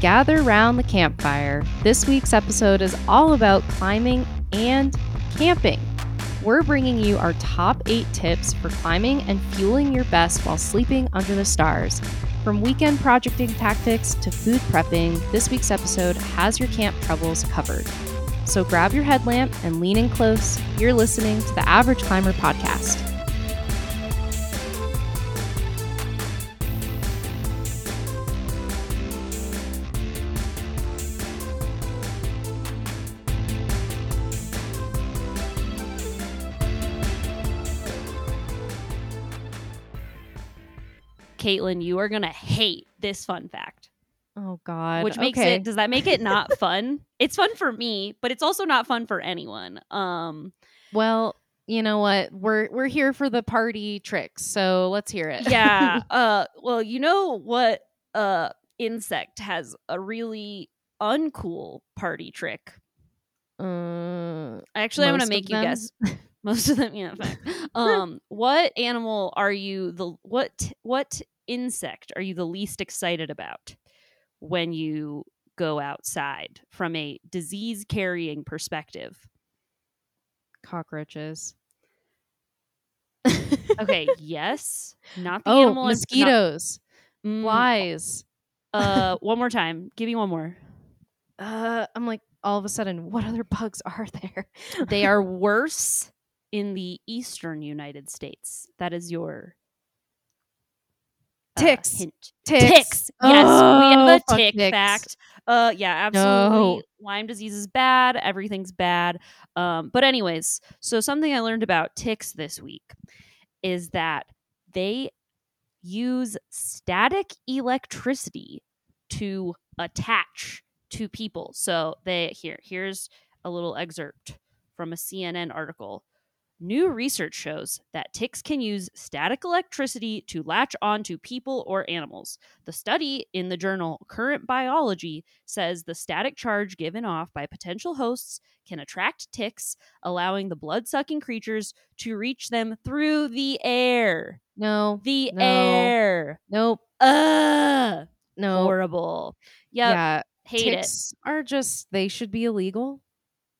Gather round the campfire. This week's episode is all about climbing and camping. We're bringing you our top eight tips for climbing and fueling your best while sleeping under the stars. From weekend projecting tactics to food prepping, this week's episode has your camp troubles covered. So grab your headlamp and lean in close. You're listening to the Average Climber Podcast. Caitlin, you are gonna hate this fun fact. Oh, God. Which makes Okay. it does that make it not fun? It's fun for me, but it's also not fun for anyone. Um Well, you know what? We're we're here for the party tricks, so let's hear it. yeah. uh well, you know what uh insect has a really uncool party trick? Uh, Actually, I'm gonna make you them? guess. Most of them, yeah. Um, what animal are you the what what insect are you the least excited about when you go outside from a disease carrying perspective? cockroaches. Okay, yes, not the oh, animal. I'm- not- mosquitoes, Mm, flies. Uh, one more time. Give me one more. Uh, I'm like, all of a sudden, what other bugs are there? They are worse in the eastern United States. That is your Ticks. hint. ticks. Ticks. Yes, we have Oh, a tick ticks. fact. Uh, yeah, absolutely. No. Lyme disease is bad. Everything's bad. Um, but anyways, so something I learned about ticks this week is that they use static electricity to attach to people. So they here here's a little excerpt from a CNN article. New research shows that ticks can use static electricity to latch onto people or animals. The study in the journal Current Biology says the static charge given off by potential hosts can attract ticks, allowing the blood sucking creatures to reach them through the air. No, The No. air. nope, Ugh. no. Horrible. Yep. Yeah, Hate it. ticks are just they should be illegal.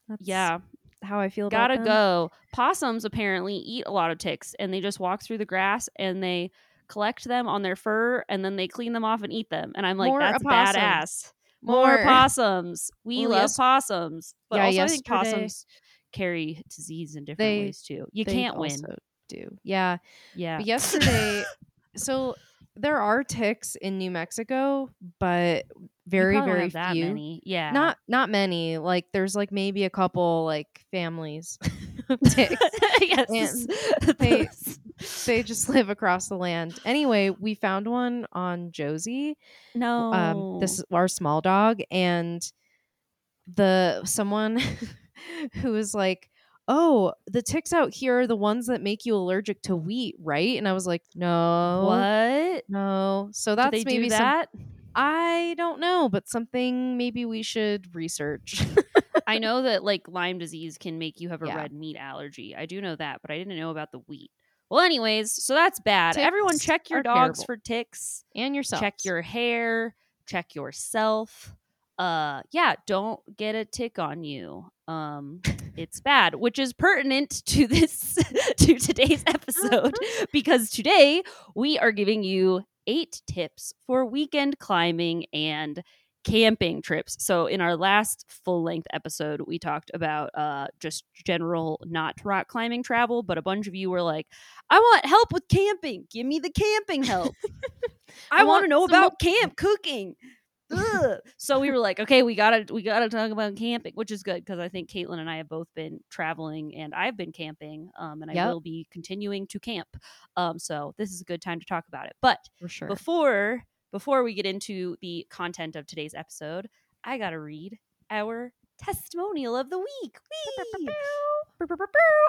That's Yeah. How I feel about it. Gotta them. go. Possums apparently eat a lot of ticks and they just walk through the grass and they collect them on their fur and then they clean them off and eat them. And I'm like, More that's opossums. badass. More More. possums. We Well, love yes- possums. But Yeah, also I think possums carry disease in different They- ways too. You can't win. Do yeah. Yeah. But yesterday, so there are ticks in New Mexico, but very very few. many. Yeah. Not not many. Like there's like maybe a couple like families of ticks. yes. they- they just live across the land. Anyway, we found one on Josie. no. Um, this is our small dog, and the someone who was like, "Oh, the ticks out here are the ones that make you allergic to wheat, right?" And I was like, "No, what? no." So that's maybe do some- that? I don't know, but something maybe we should research. I know that like Lyme disease can make you have a Yeah. red meat allergy. I do know that, but I didn't know about the wheat. Well, anyways, so that's bad. Everyone, check your dogs terrible. for ticks. and yourself. Check your hair. Check yourself. Uh, yeah, don't get a tick on you. Um, it's bad, which is pertinent to this to today's episode because today we are giving you eight tips for weekend climbing and camping trips. So in our last full length episode, we talked about uh just general not rock climbing travel, but a bunch of you were like, "I want help with camping. Give me the camping help. I, I want to know about camp cooking." So we were like, okay, we gotta we gotta talk about camping, which is good because I think Caitlin and I have both been traveling and I've been camping, um, and I Yep. will be continuing to camp. Um, so this is a good time to talk about it. But sure. before before we get into the content of today's episode, I gotta read our testimonial of the week.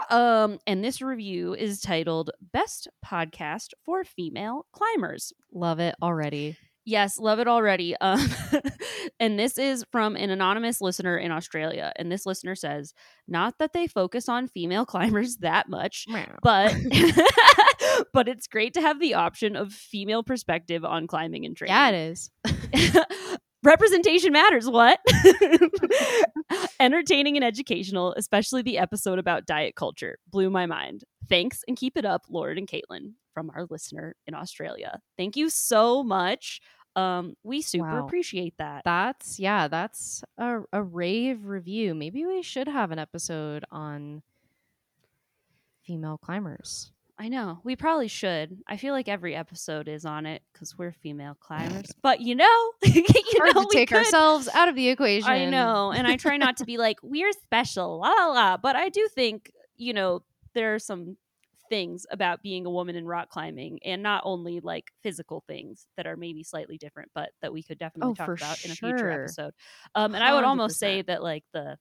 Um, and this review is titled "Best Podcast for Female Climbers." Love it already. Yes, love it already. Um, and this is from an anonymous listener in Australia. And this listener says, not that they focus on female climbers that much, but but it's great to have the option of female perspective on climbing and training. yeah, it is. Representation matters. What? Entertaining and educational, especially the episode about diet culture, blew my mind. Thanks and keep it up, Lauren and Caitlin, from our listener in Australia. Thank you so much. Um, we super Wow. appreciate that. That's yeah, that's a, a rave review. Maybe we should have an episode on female climbers. I know. We probably should. I feel like every episode is on it because we're female climbers. But you know, you Hard know, to we take could- ourselves out of the equation. I know, and I try not to be like we're special, la la la. But I do think you know there are some things about being a woman in rock climbing, and not only like physical things that are maybe slightly different, but that we could definitely Oh, talk about in a future episode. Um, and I would almost say that like the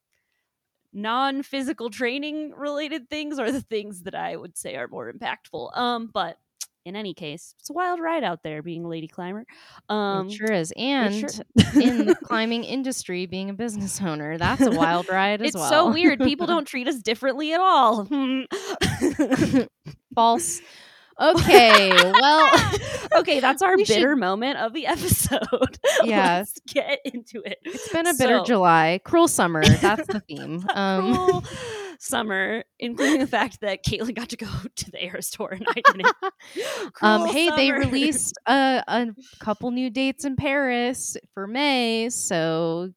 non-physical training related things are the things that I would say are more impactful. Um, but in any case, it's a wild ride out there being a lady climber. Um, it sure is. And sure- in the climbing industry, being a business owner, that's a wild ride as it's well. so weird. People don't treat us differently at all. False. Okay, well, okay, that's our We should- bitter moment of the episode. Yeah. Let's get into it. it's been a bitter So- July. Cruel summer. That's the theme. Um, Cruel summer, including the fact that Caitlin got to go to the Eras tour and I didn't. um, hey, they released a, a couple new dates in Paris for May, so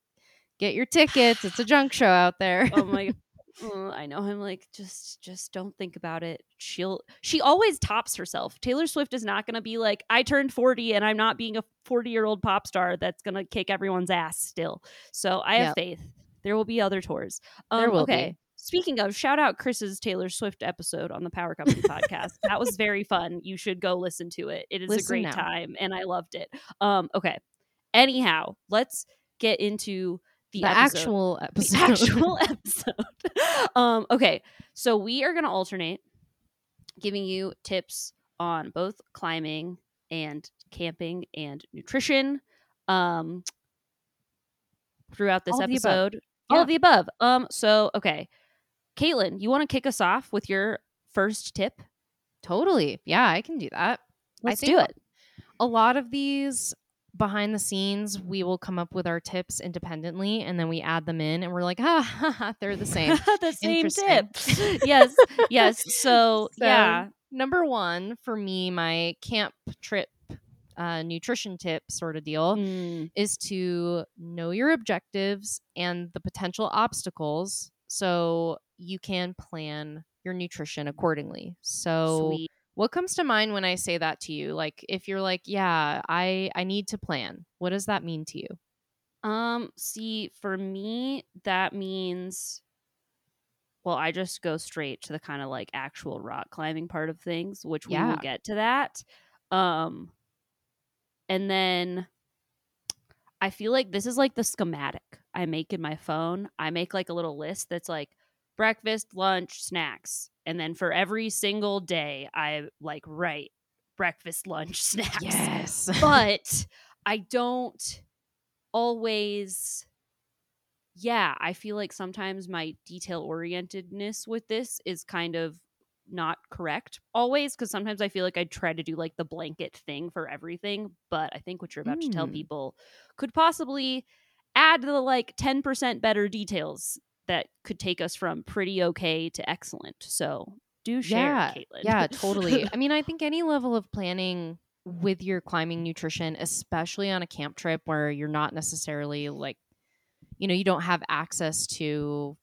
get your tickets. It's a junk show out there. oh my Oh, I know. I'm like, just, just don't think about it. She'll, she always tops herself. Taylor Swift is not going to be like, I turned 40 and I'm not being a 40 year old pop star that's going to kick everyone's ass still. So I have Yep. faith. There will be other tours. There Um, will okay. be. Speaking of, shout out Chris's Taylor Swift episode on the Power Company podcast. That was very fun. You should go listen to it. It is a great now. time and I loved it. Um, okay. Anyhow, let's get into the, the episode actual episode. the actual episode. um, okay, so we are going to alternate giving you tips on both climbing and camping and nutrition um, throughout this All of the episode. All Yeah. of the above. Um, so okay, Caitlin, you want to kick us off with your first tip? totally. Yeah, I can do that. Let's do it. a lot of these behind the scenes we will come up with our tips independently and then we add them in and we're like ah ha, ha, they're the same the same tip. yes, yes. So, So, yeah, number one for me my camp trip uh, nutrition tip sort of deal Mm, is to know your objectives and the potential obstacles so you can plan your nutrition accordingly so sweet. what comes to mind when i say that to you like if you're like yeah i i need to plan what does that mean to you Um, see, for me, that means well, I just go straight to the kind of like actual rock climbing part of things, which we Yeah. will get to that. Um and then I feel like this is like the schematic I make in my phone. I make like a little list that's like breakfast, lunch, snacks. And then for every single day, I like write breakfast, lunch, snacks yes but I don't always. Yeah, I feel like sometimes my detail orientedness with this is kind of not correct always because sometimes I feel like I try to do like the blanket thing for everything. But I think what you're about to tell Mm. people could possibly add the like 10% better details that could take us from pretty okay to excellent. So do share, yeah Caitlin. yeah totally i mean i think any level of planning with your climbing nutrition especially on a camp trip where you're not necessarily like you know you don't have access to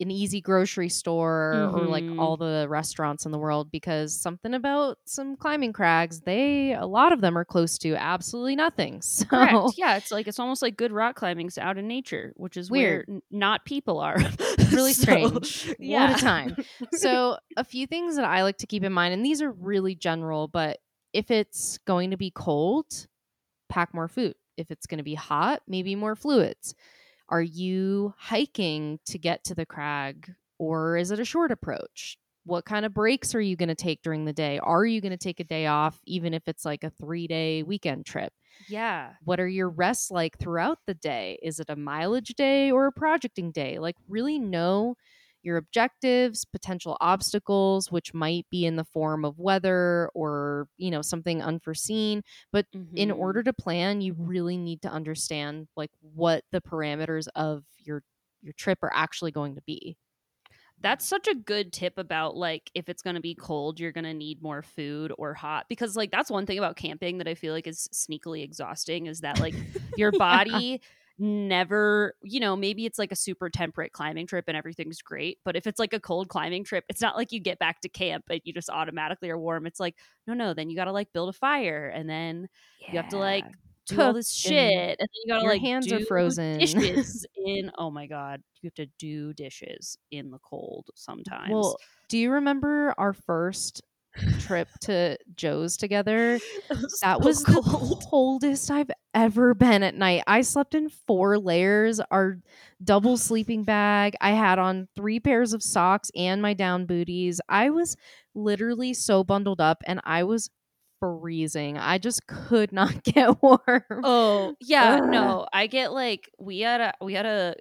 an easy grocery store or like Mhm. all the restaurants in the world because something about some climbing crags they a lot of them are close to absolutely nothing so Correct. Yeah, it's like it's almost like good rock climbing's out in nature, which is Weird. where n- not people are. really So, strange yeah. what a time so a few things that I like to keep in mind, and these are really general, but if it's going to be cold, pack more food. If it's going to be hot, maybe more fluids. Are you hiking to get to the crag, or is it a short approach? what kind of breaks are you going to take during the day? Are you going to take a day off, even if it's like a three day weekend trip? Yeah. What are your rests like throughout the day? Is it a mileage day or a projecting day? Like, really know your objectives, potential obstacles, which might be in the form of weather or, you know, something unforeseen. But in Mhm. order to plan, you really need to understand like what the parameters of your your trip are actually going to be. That's such a good tip about like if it's going to be cold, you're going to need more food or hot because like that's one thing about camping that I feel like is sneakily exhausting is that like your Yeah. Never, you know, maybe it's like a super temperate climbing trip and everything's great, but if it's like a cold climbing trip, it's not like you get back to camp and you just automatically are warm. It's like, no, no, then you got to like build a fire and then you have to like do all this shit and then you gotta your like hands are frozen. dishes in oh my god you have to do dishes in the cold sometimes Well, do you remember our first trip to Joe's together? That was the coldest I've ever been at night. I slept in four layers, our double sleeping bag. I had on three pairs of socks and my down booties. I was literally so bundled up and I was freezing. I just could not get warm. oh yeah Ugh. no i get like we had a we had a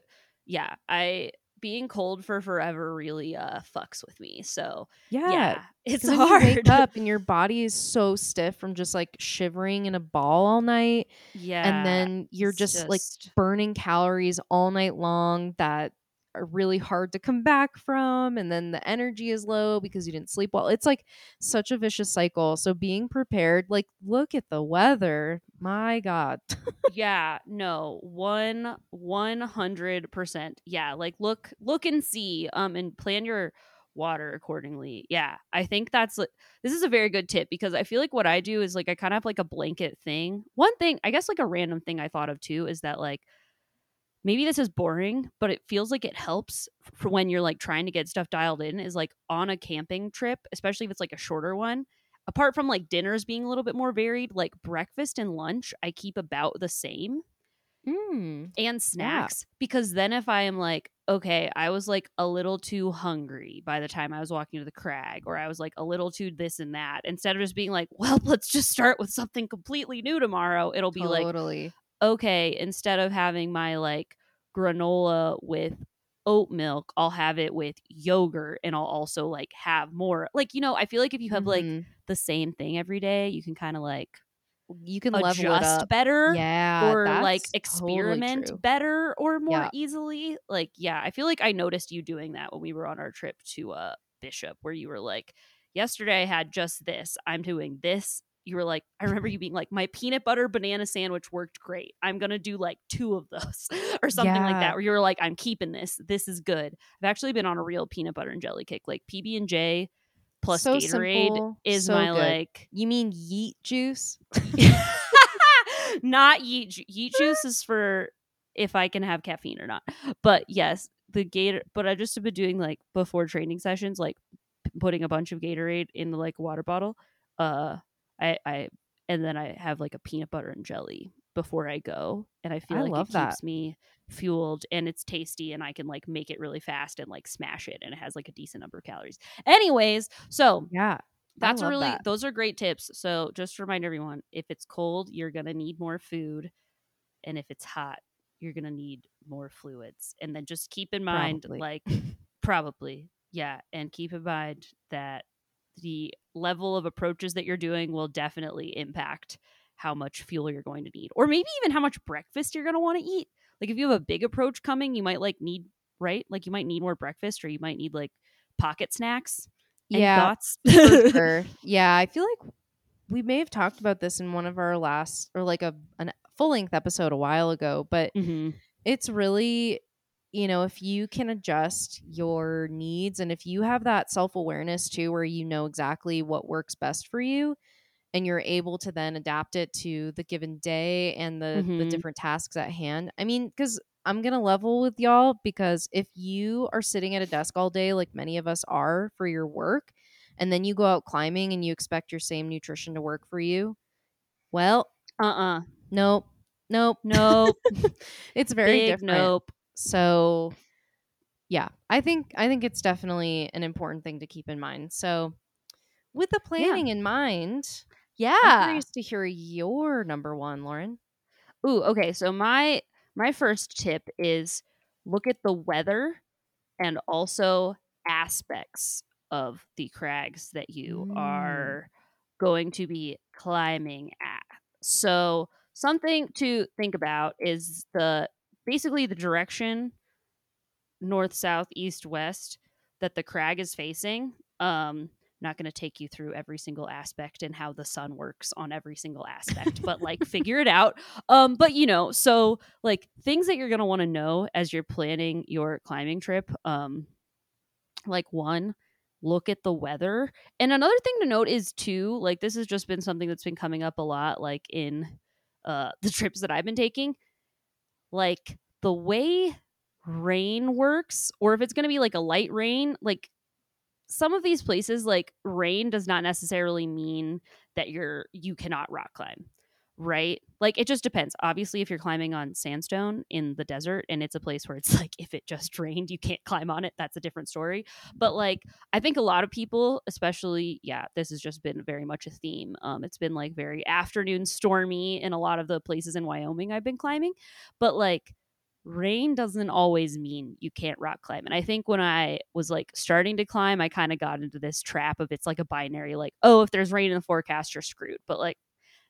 yeah i being cold for forever really uh fucks with me so yeah. yeah, it's then you hard wake up and your body is so stiff from just like shivering in a ball all night. yeah and then you're it's just, like burning calories all night long that are really hard to come back from and then the energy is low because you didn't sleep well. It's like such a vicious cycle. So being prepared like look at the weather. My god. Yeah no one one hundred percent. Yeah like look look and see um and plan your water accordingly. Yeah i think that's this is a very good tip because i feel like what i do is like i kind of have like a blanket thing. One thing i guess like a random thing i thought of too is that like maybe this is boring but it feels like it helps for when you're like trying to get stuff dialed in is like on a camping trip especially if it's like a shorter one apart from like dinners being a little bit more varied like breakfast and lunch i keep about the same mm. and snacks because then if I am like, okay, I was like a little too hungry by the time I was walking to the crag, or I was like a little too this and that, instead of just being like, well, let's just start with something completely new tomorrow, it'll be like, totally okay, instead of having my like granola with oat milk, I'll have it with yogurt and I'll also like have more. Like, you know, I feel like if you have like Mhm. the same thing every day, you can kind of like you can level it adjust up better yeah or like that's totally experiment better or more Yeah. easily like yeah i feel like i noticed you doing that when we were on our trip to uh bishop where you were like yesterday i had just this i'm doing this you were like i remember you being like my peanut butter banana sandwich worked great i'm gonna do like two of those or something like that where you were like i'm keeping this this is good i've actually been on a real peanut butter and jelly kick like pb&j plus So gatorade simple, is so my good. like you mean yeet juice not yeet ju- yeet juice is for if I can have caffeine or not. But yes, the gator. But I just have been doing like before training sessions, like putting a bunch of Gatorade in the like water bottle. Uh, I I and then I have like a peanut butter and jelly before I go, and I feel I like love it that. keeps me fueled and it's tasty and I can like make it really fast and like smash it and it has like a decent number of calories. Anyways, so yeah that's a really that. those are great tips. So just to remind everyone, if it's cold, you're gonna need more food, and if it's hot, you're gonna need more fluids. And then just keep in mind, Probably. like probably, yeah, and keep in mind that the level of approaches that you're doing will definitely impact how much fuel you're going to need, or maybe even how much breakfast you're gonna want to eat. Like if you have a big approach coming, you might like need right, like you might need more breakfast, or you might need like pocket snacks. Yeah thoughts? sure. Yeah, I feel like we may have talked about this in one of our last or like a an full length episode a while ago, but hmm it's really you know, if you can adjust your needs and if you have that self-awareness too where you know exactly what works best for you and you're able to then adapt it to the given day and the the Mhm. different tasks at hand. I mean, cuz I'm going to level with y'all because if you are sitting at a desk all day like many of us are for your work and then you go out climbing and you expect your same nutrition to work for you, well, Uh-uh. nope. Nope. Nope. it's very Big different. nope. So yeah, I think I think it's definitely an important thing to keep in mind. So, with the planning in mind, I'm Yeah. curious to hear your number one, Lauren. Ooh, okay. So my my first tip is look at the weather and also aspects of the crags that you Mm. are going to be climbing at. So something to think about is the basically the direction north, south, east, west that the crag is facing. Um not going to take you through every single aspect and how the sun works on every single aspect, but like figure it out. Um, but you know, so like things that you're gonna want to know as you're planning your climbing trip. Um, like one, look at the weather, and another thing to note is too, like this has just been something that's been coming up a lot, like in uh the trips that I've been taking, like the way rain works, or if it's gonna be like a light rain, like some of these places like rain does not necessarily mean that you're you cannot rock climb right? Like it just depends. Obviously if you're climbing on sandstone in the desert and it's a place where it's like if it just rained you can't climb on it that's a different story. But like i think a lot of people especially yeah this has just been very much a theme. Um it's been like very afternoon stormy in a lot of the places in wyoming i've been climbing. But like rain doesn't always mean you can't rock climb. And I think when I was like starting to climb, I kind of got into this trap of it's like a binary, like, oh, if there's rain in the forecast, you're screwed. But like,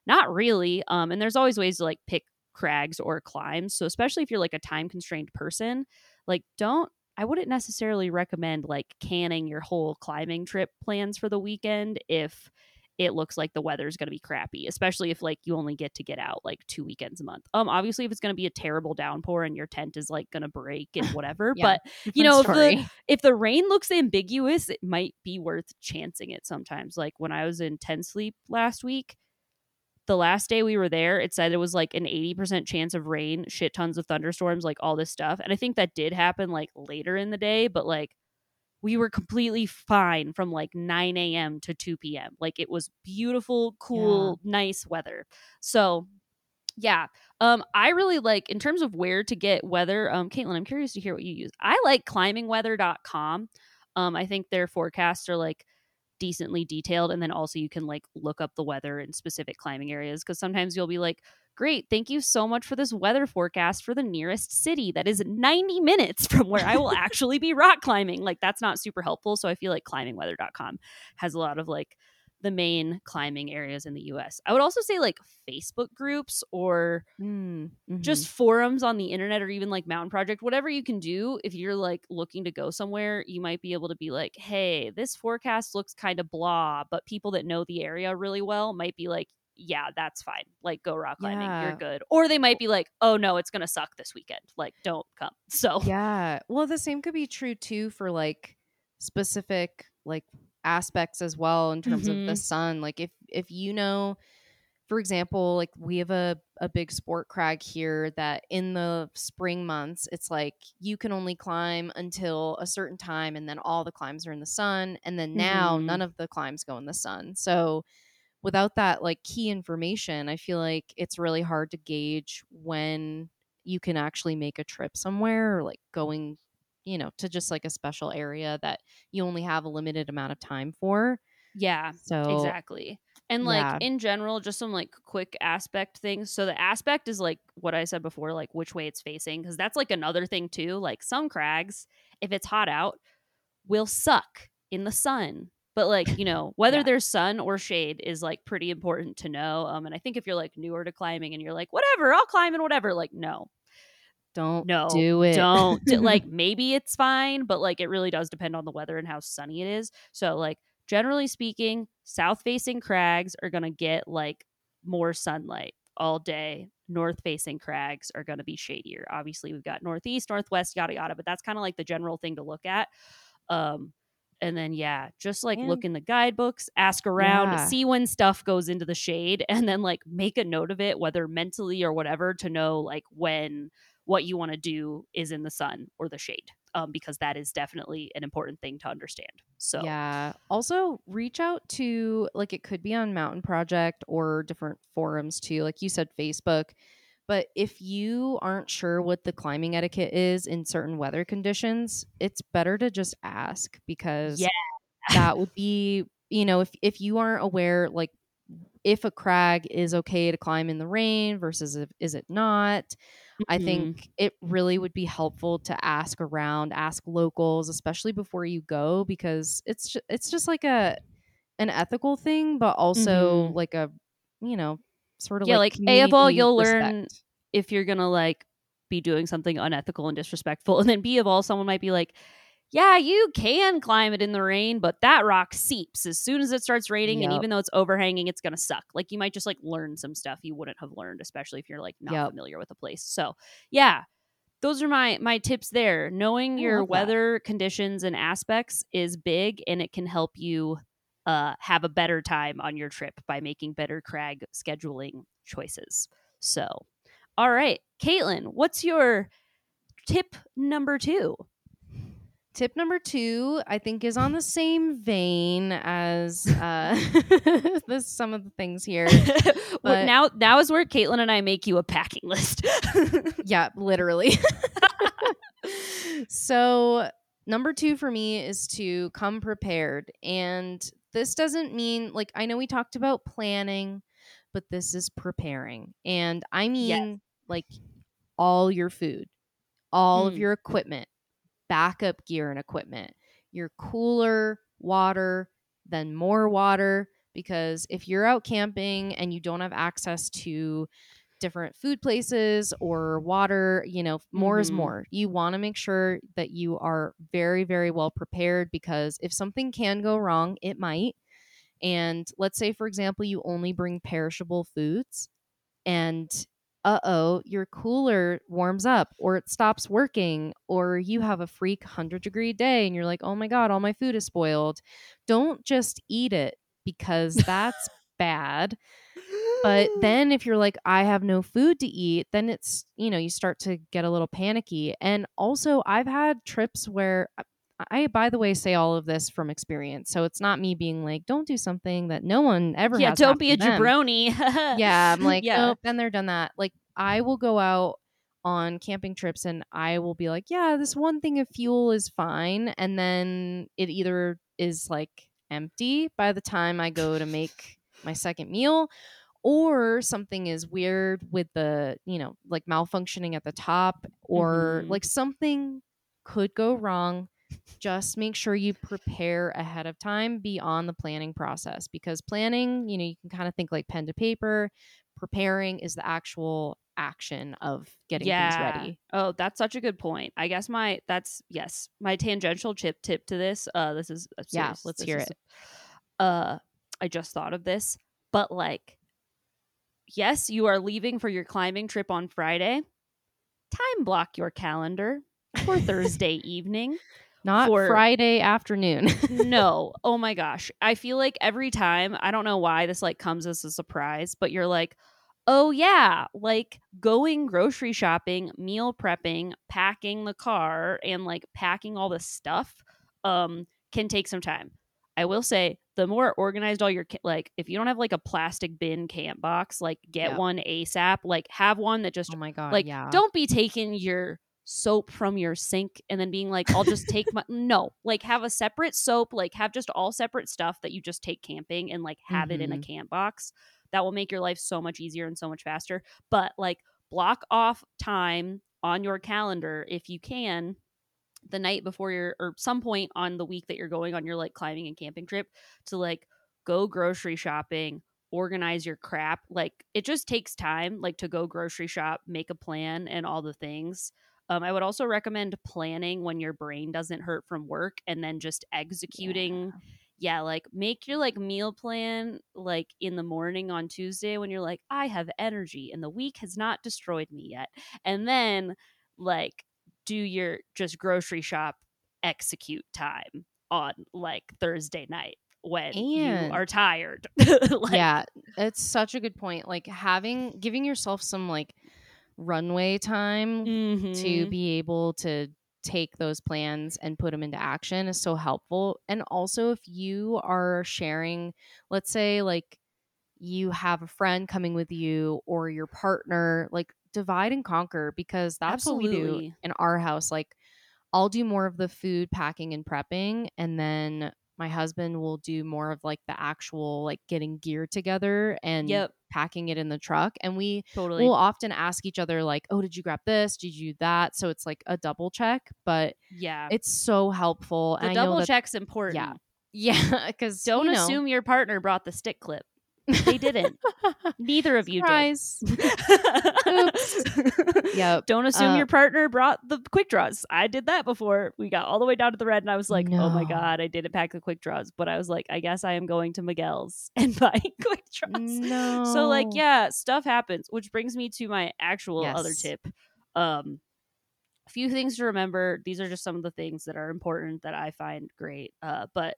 not really. Um, and there's always ways to like pick crags or climbs. So especially if you're like a time constrained person, like don't I wouldn't necessarily recommend like canning your whole climbing trip plans for the weekend if it looks like the weather's going to be crappy, especially if like you only get to get out like two weekends a month. Um, obviously, if it's going to be a terrible downpour and your tent is like going to break and whatever, Yeah, but you know, if the, if the rain looks ambiguous, it might be worth chancing it sometimes. Like when I was in Ten Sleep last week, the last day we were there, it said it was like an 80% chance of rain, shit tons of thunderstorms, like all this stuff. And I think that did happen like later in the day, but like we were completely fine from like 9 a.m. to 2 p.m. Like it was beautiful, cool, nice weather. So yeah. Um, I really like in terms of where to get weather. Um, Caitlin, I'm curious to hear what you use. I like climbingweather.com. Um, I think their forecasts are like decently detailed, and then also you can like look up the weather in specific climbing areas because sometimes you'll be like, Great, thank you so much for this weather forecast for the nearest city that is 90 minutes from where I will actually be rock climbing. Like that's not super helpful. So I feel like climbingweather.com has a lot of like the main climbing areas in the US. I would also say like Facebook groups or Mm, mhm. just forums on the internet or even like Mountain Project, whatever you can do if you're like looking to go somewhere, you might be able to be like, hey, this forecast looks kind of blah, but people that know the area really well might be like, yeah, that's fine. Like, go rock climbing. Yeah. You're good. Or they might be like, oh no, it's going to suck this weekend. Like, don't come. So, Yeah. Well, the same could be true too for like specific like aspects as well in terms of the Mhm. sun. Like if if you know for example, like we have a a big sport crag here that in the spring months it's like you can only climb until a certain time and then all the climbs are in the sun and then now Mhm. none of the climbs go in the sun. So without that like key information, I feel like it's really hard to gauge when you can actually make a trip somewhere or like going, you know, to just like a special area that you only have a limited amount of time for. yeah. So Exactly. And like Yeah. in general, just some like quick aspect things. So the aspect is like what I said before, like which way it's facing, because that's like another thing too. Like some crags, if it's hot out, will suck in the sun. But like, you know, whether Yeah. there's sun or shade is like pretty important to know. Um, and I think if you're like newer to climbing and you're like, whatever, I'll climb and whatever, like, no, don't no, do it. don't like maybe it's fine, but like it really does depend on the weather and how sunny it is. So like generally speaking, south facing crags are gonna get like more sunlight all day. North facing crags are gonna be shadier. Obviously, we've got northeast, northwest, yada yada, but that's kind of like the general thing to look at. Um and then yeah, just like And- look in the guidebooks, ask around, Yeah. see when stuff goes into the shade, and then like make a note of it, whether mentally or whatever, to know like when what you want to do is in the sun or the shade um, because that is definitely an important thing to understand so Yeah. Also, reach out to like it could be on Mountain Project or different forums too. Like you said, Facebook. But if you aren't sure what the climbing etiquette is in certain weather conditions, it's better to just ask because Yeah. that would be, you know, if if you aren't aware like if a crag is okay to climb in the rain versus if, is it not? I Mhm. think it really would be helpful to ask around, ask locals, especially before you go, because it's ju- it's just like a an ethical thing, but also Mhm. like a you know sort of Yeah, like, like, A of all, you'll learn if you're gonna like be doing something unethical and disrespectful, and then B of all, someone might be like, "Yeah, you can climb it in the rain, but that rock seeps as soon as it starts raining, and even though it's overhanging, it's gonna suck." Like you might just like learn some stuff you wouldn't have learned, especially if you're like not Yep. familiar with the place. So yeah. Those are my my tips there. Knowing I your love that. weather conditions and aspects is big and it can help you uh, have a better time on your trip by making better crag scheduling choices. So, all right, Caitlin, what's your tip number two? Tip number two, I think, is on the same vein as uh, this, some of the things here. Well, now, now is where Caitlin and I make you a packing list. yeah, literally. so, number two for me is to come prepared. And this doesn't mean, like, I know we talked about planning, but this is preparing. And I mean, like, all your food, all of Mm. your equipment, backup gear and equipment, your cooler, water, then more water. Because if you're out camping and you don't have access to different food places or water, you know, more is Mhm. more. You want to make sure that you are very, very well prepared because if something can go wrong, it might. And let's say, for example, you only bring perishable foods and uh oh, your cooler warms up or it stops working, or you have a freak 100 degree day and you're like, oh my God, all my food is spoiled. Don't just eat it because that's bad. But then if you're like, I have no food to eat, then it's, you know, you start to get a little panicky. And also, I've had trips where I, by the way, say all of this from experience. So it's not me being like, don't do something that no one ever yeah, don't be a them jabroni. yeah, I'm like, yeah. oh, been there, done that. Like, I will go out on camping trips and I will be like, yeah, this one thing of fuel is fine. And then it either is like empty by the time I go to make my second meal, or something is weird with the, you know, like malfunctioning at the top, or Mhm. like something could go wrong. Just make sure you prepare ahead of time beyond the planning process because planning, you know, you can kind of think like pen to paper. Preparing is the actual action of getting things ready. Oh, that's such a good point. I guess my that's yes, my tangential chip tip to this. Uh, this is uh, Yeah, let's hear is- it. Uh, I just thought of this, but like, yes, you are leaving for your climbing trip on Friday. Time block your calendar for Thursday evening. Not For- Friday afternoon. no. Oh my gosh. I feel like every time, I don't know why this like comes as a surprise, but you're like, "Oh yeah, like going grocery shopping, meal prepping, packing the car and like packing all the stuff um can take some time." I will say the more organized all your like if you don't have like a plastic bin camp box, like get Yep. one ASAP, like have one that just oh my god. like yeah. don't be taking your soap from your sink and then being like i'll just take my no like have a separate soap like have just all separate stuff that you just take camping and like have it in a Mhm. camp box. That will make your life so much easier and so much faster. But like block off time on your calendar if you can the night before your or some point on the week that you're going on your like climbing and camping trip to like go grocery shopping organize your crap. Like it just takes time like to go grocery shop make a plan and all the things um, i would also recommend planning when your brain doesn't hurt from work and then just executing yeah, like make your like meal plan like in the morning on Tuesday when you're like, I have energy and the week has not destroyed me yet. And then like do your just grocery shop execute time on like Thursday night when you are tired. like, yeah, it's such a good point. Like having giving yourself some like runway time to mhm. be able to take those plans and put them into action is so helpful. And also, if you are sharing, let's say, like you have a friend coming with you or your partner, like divide and conquer because that's what we do in our house. Like, I'll do more of the food packing and prepping, and then my husband will do more of like the actual like getting gear together and Yep. packing it in the truck. And we Totally. will often ask each other like, "Oh, did you grab this? Did you do that?" So it's like a double check, but yeah. it's so helpful. the and double that- check's important. Yeah. Yeah, because Don't assume your partner brought the stick clip. They didn't. Neither of you Surprise. did. Yep. Don't assume Uh, your partner brought the quick draws. I did that before. We got all the way down to the red, and I was like, "Oh my god, I didn't pack the quick draws." But I was like, "I guess I am going to Miguel's and buying quick draws." No. So like, yeah, stuff happens, which brings me to my actual other tip. Um, a few things to remember. These are just some of the things that are important that I find great. Uh, but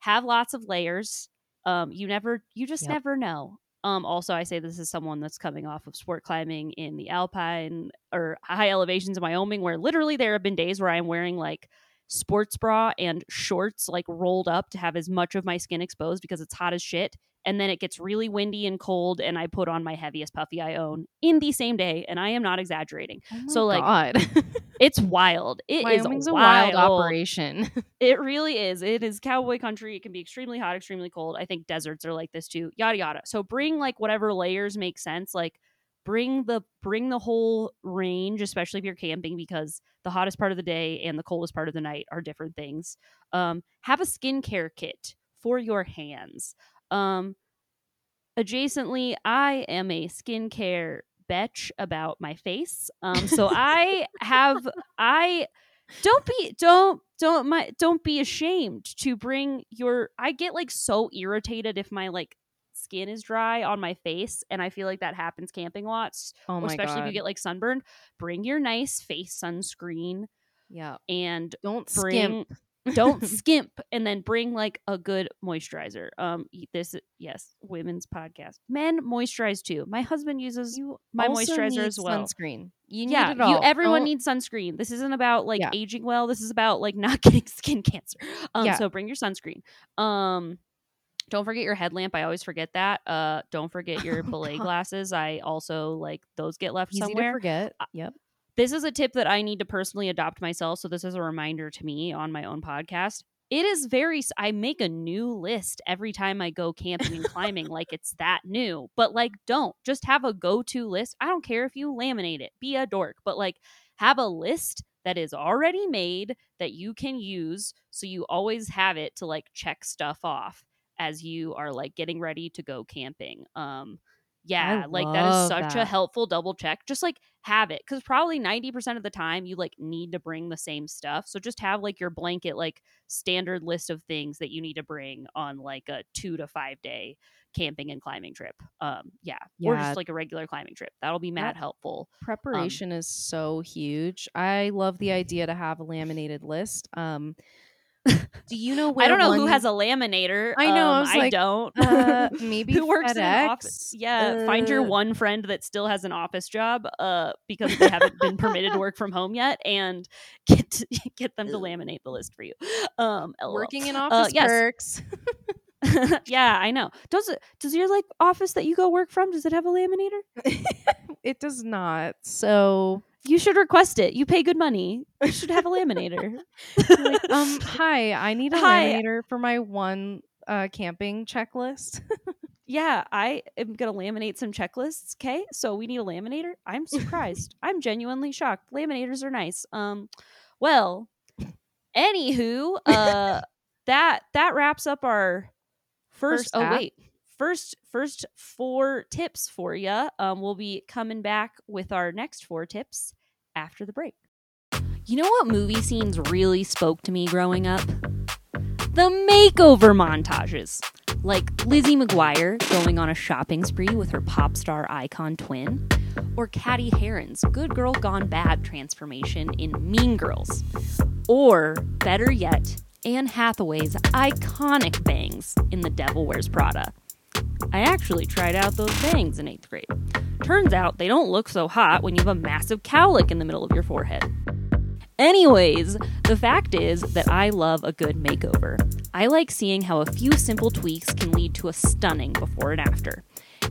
have lots of layers. Um, you never, you just Yep. never know. Um, also, I say this is someone that's coming off of sport climbing in the alpine or high elevations in Wyoming, where literally there have been days where I'm wearing like sports bra and shorts like rolled up to have as much of my skin exposed because it's hot as shit. And then it gets really windy and cold, and I put on my heaviest puffy I own in the same day. And I am not exaggerating. Oh so, like, God. It's wild. It is Wyoming's a wild. wild operation. It really is. It is cowboy country. It can be extremely hot, extremely cold. I think deserts are like this too. Yada yada. So bring like whatever layers make sense. Like bring the bring the whole range, especially if you're camping, because the hottest part of the day and the coldest part of the night are different things. Um, have a skincare kit for your hands. Um, adjacently, I am a skincare betch about my face. Um, so I have I don't be don't don't my don't be ashamed to bring your I get like so irritated if my like skin is dry on my face and I feel like that happens camping lots, Oh my especially if you get like sunburned. Bring your nice face sunscreen yeah. and Don't bring skimp. don't skimp and then bring like a good moisturizer um this yes women's podcast men moisturize too my husband uses You my moisturizer as well Sunscreen. You need yeah it you everyone Don't- needs sunscreen this isn't about like Yeah. aging well this is about like not getting skin cancer um Yeah. so bring your sunscreen um don't forget your headlamp. I always forget that. Uh, don't forget your Oh, belay glasses. I also like those get left easy somewhere to forget. Yep. this is a tip that I need to personally adopt myself. So this is a reminder to me on my own podcast. It is very. I make a new list every time I go camping and climbing, like it's that new. But like, don't just have a go-to list. I don't care if you laminate it. Be a dork, but like, have a list that is already made that you can use, so you always have it to like check stuff off as you are like getting ready to go camping. Um, yeah, like that is such a helpful double check. Just like have it because probably 90% of the time you like need to bring the same stuff. So just have like your blanket, like standard list of things that you need to bring on like a two to five day camping and climbing trip. Um, yeah, or just like a regular climbing trip. That'll be mad That- helpful. Preparation is so huge. I love the idea to have a laminated list. Um, do you know where I don't know who has a laminator. I know, I Um, was I like, don't. uh, maybe who works in an office? FedEx? Yeah, find your Uh, one friend that still has an office job, uh, because they haven't been permitted to work from home yet, and get to, get them to laminate the list for you. Um, LOL. working in office yes. perks. yeah, I know. Does it? Does your like office that you go work from? Does it have a laminator? it does not. So, You should request it. You pay good money. You should have a laminator. like, um, hi, I need a Hi. laminator for my one uh camping checklist. yeah, I am gonna laminate some checklists. Okay, so we need a laminator. I'm surprised. I'm genuinely shocked. Laminators are nice. Um, well, anywho, uh, that that wraps up our first. First oh half. wait, first first four tips for you. Um, we'll be coming back with our next four tips after the break. You know what movie scenes really spoke to me growing up? The makeover montages like Lizzie McGuire going on a shopping spree with her pop star icon twin, or Cady Heron's good girl gone bad transformation in Mean Girls, or better yet, Anne Hathaway's iconic bangs in The Devil Wears Prada. I actually tried out those bangs in eighth grade. Turns out they don't look so hot when you have a massive cowlick in the middle of your forehead. Anyways, the fact is that I love a good makeover. I like seeing how a few simple tweaks can lead to a stunning before and after.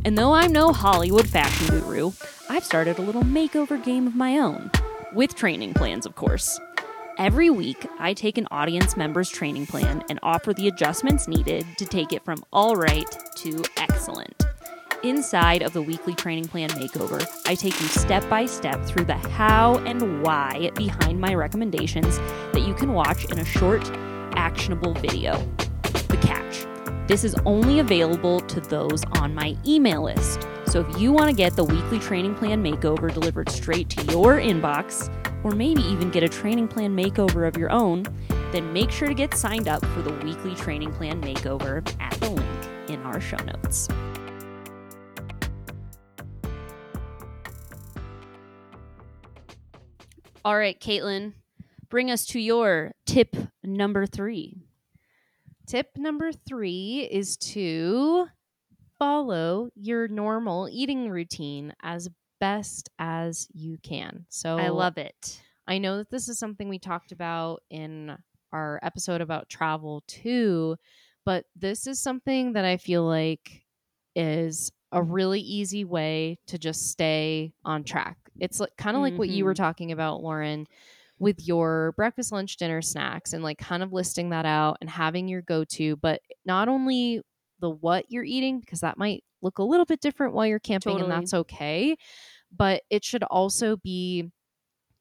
And though I'm no Hollywood fashion guru, I've started a little makeover game of my own, with training plans, of course. Every week, I take an audience member's training plan and offer the adjustments needed to take it from all right to excellent. Inside of the weekly training plan makeover, I take you step by step through the how and why behind my recommendations that you can watch in a short, actionable video. The catch this is only available to those on my email list. So if you want to get the weekly training plan makeover delivered straight to your inbox, or maybe even get a training plan makeover of your own, then make sure to get signed up for the weekly training plan makeover at the link in our show notes. All right, Caitlin, bring us to your tip number three. Tip number three is to follow your normal eating routine as best as you can. So I love it. I know that this is something we talked about in our episode about travel too, but this is something that I feel like is a really easy way to just stay on track. It's like, kind of like what you were Mhm. talking about, Lauren, with your breakfast, lunch, dinner, snacks, and like kind of listing that out and having your go to, but not only the what you're eating, because that might look a little bit different while you're camping, Totally. and that's okay, but it should also be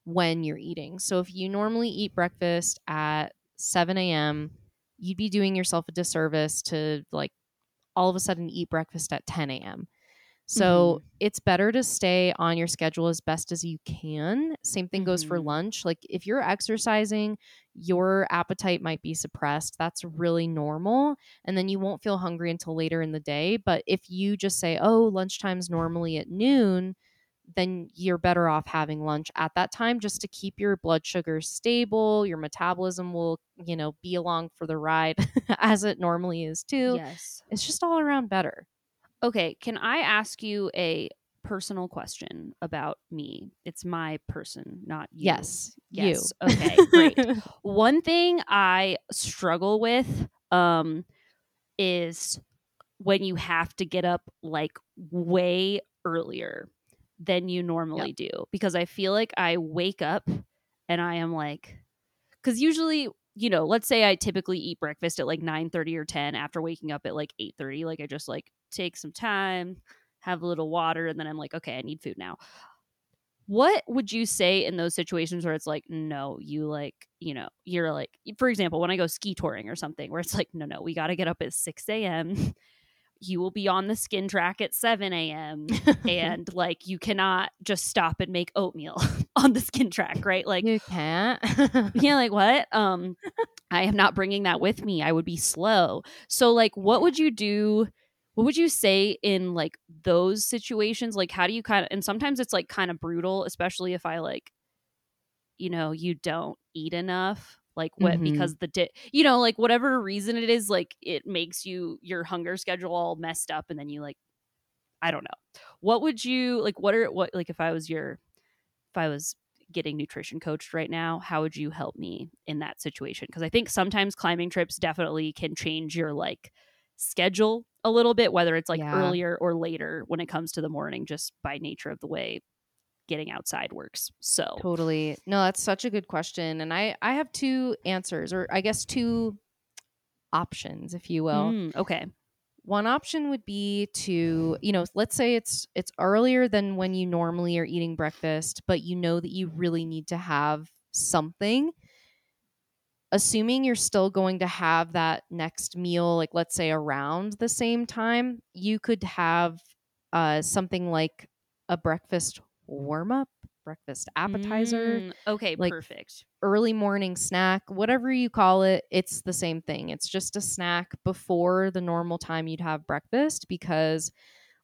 when you're eating. So if you normally eat breakfast at 7 a.m., you'd be doing yourself a disservice to like all of a sudden eat breakfast at 10 a.m. So it's better to stay on your schedule as best as you can. Same thing goes for Mhm. lunch. Like if you're exercising, your appetite might be suppressed. That's really normal. And then you won't feel hungry until later in the day. But if you just say, oh, lunchtime's normally at noon, then you're better off having lunch at that time just to keep your blood sugar stable. Your metabolism will, you know, be along for the ride as it normally is too. Yes. It's just all around better. Okay, can I ask you a personal question about me? It's my person, not you. Yes, Yes. you. Okay, great. One thing I struggle with um is when you have to get up like way earlier than you normally do because I feel like I wake up and I am like cuz usually you know, let's say I typically eat breakfast at like 9:30 or 10 after waking up at like 8:30, like I just like take some time, have a little water and then I'm like, okay, I need food now. What would you say in those situations where it's like, no, you like, you know, you're like, for example, when I go ski touring or something, where it's like, no, no, we got to get up at 6 a.m. You will be on the skin track at 7 a.m. and like, you cannot just stop and make oatmeal on the skin track, right? Like, you can't. yeah, like what? Um, I am not bringing that with me. I would be slow. So, like, what would you do? What would you say in like those situations? Like, how do you kind of? And sometimes it's like kind of brutal, especially if I like, you know, you don't eat enough. Like what? Mhm. Because the di- you know, like whatever reason it is, like it makes you your hunger schedule all messed up, and then you like, I don't know. What would you like? What are what like if I was your if I was getting nutrition coached right now, how would you help me in that situation? Because I think sometimes climbing trips definitely can change your like schedule a little bit, whether it's like Yeah. earlier or later when it comes to the morning, just by nature of the way getting outside works. So Totally. No, that's such a good question. And I I have two answers or I guess two options if you will. Mm, okay. One option would be to, you know, let's say it's it's earlier than when you normally are eating breakfast, but you know that you really need to have something. Assuming you're still going to have that next meal like let's say around the same time, you could have uh something like a breakfast warm up, breakfast appetizer, Mm, okay, like, perfect. early morning snack, whatever you call it, it's the same thing. It's just a snack before the normal time you'd have breakfast because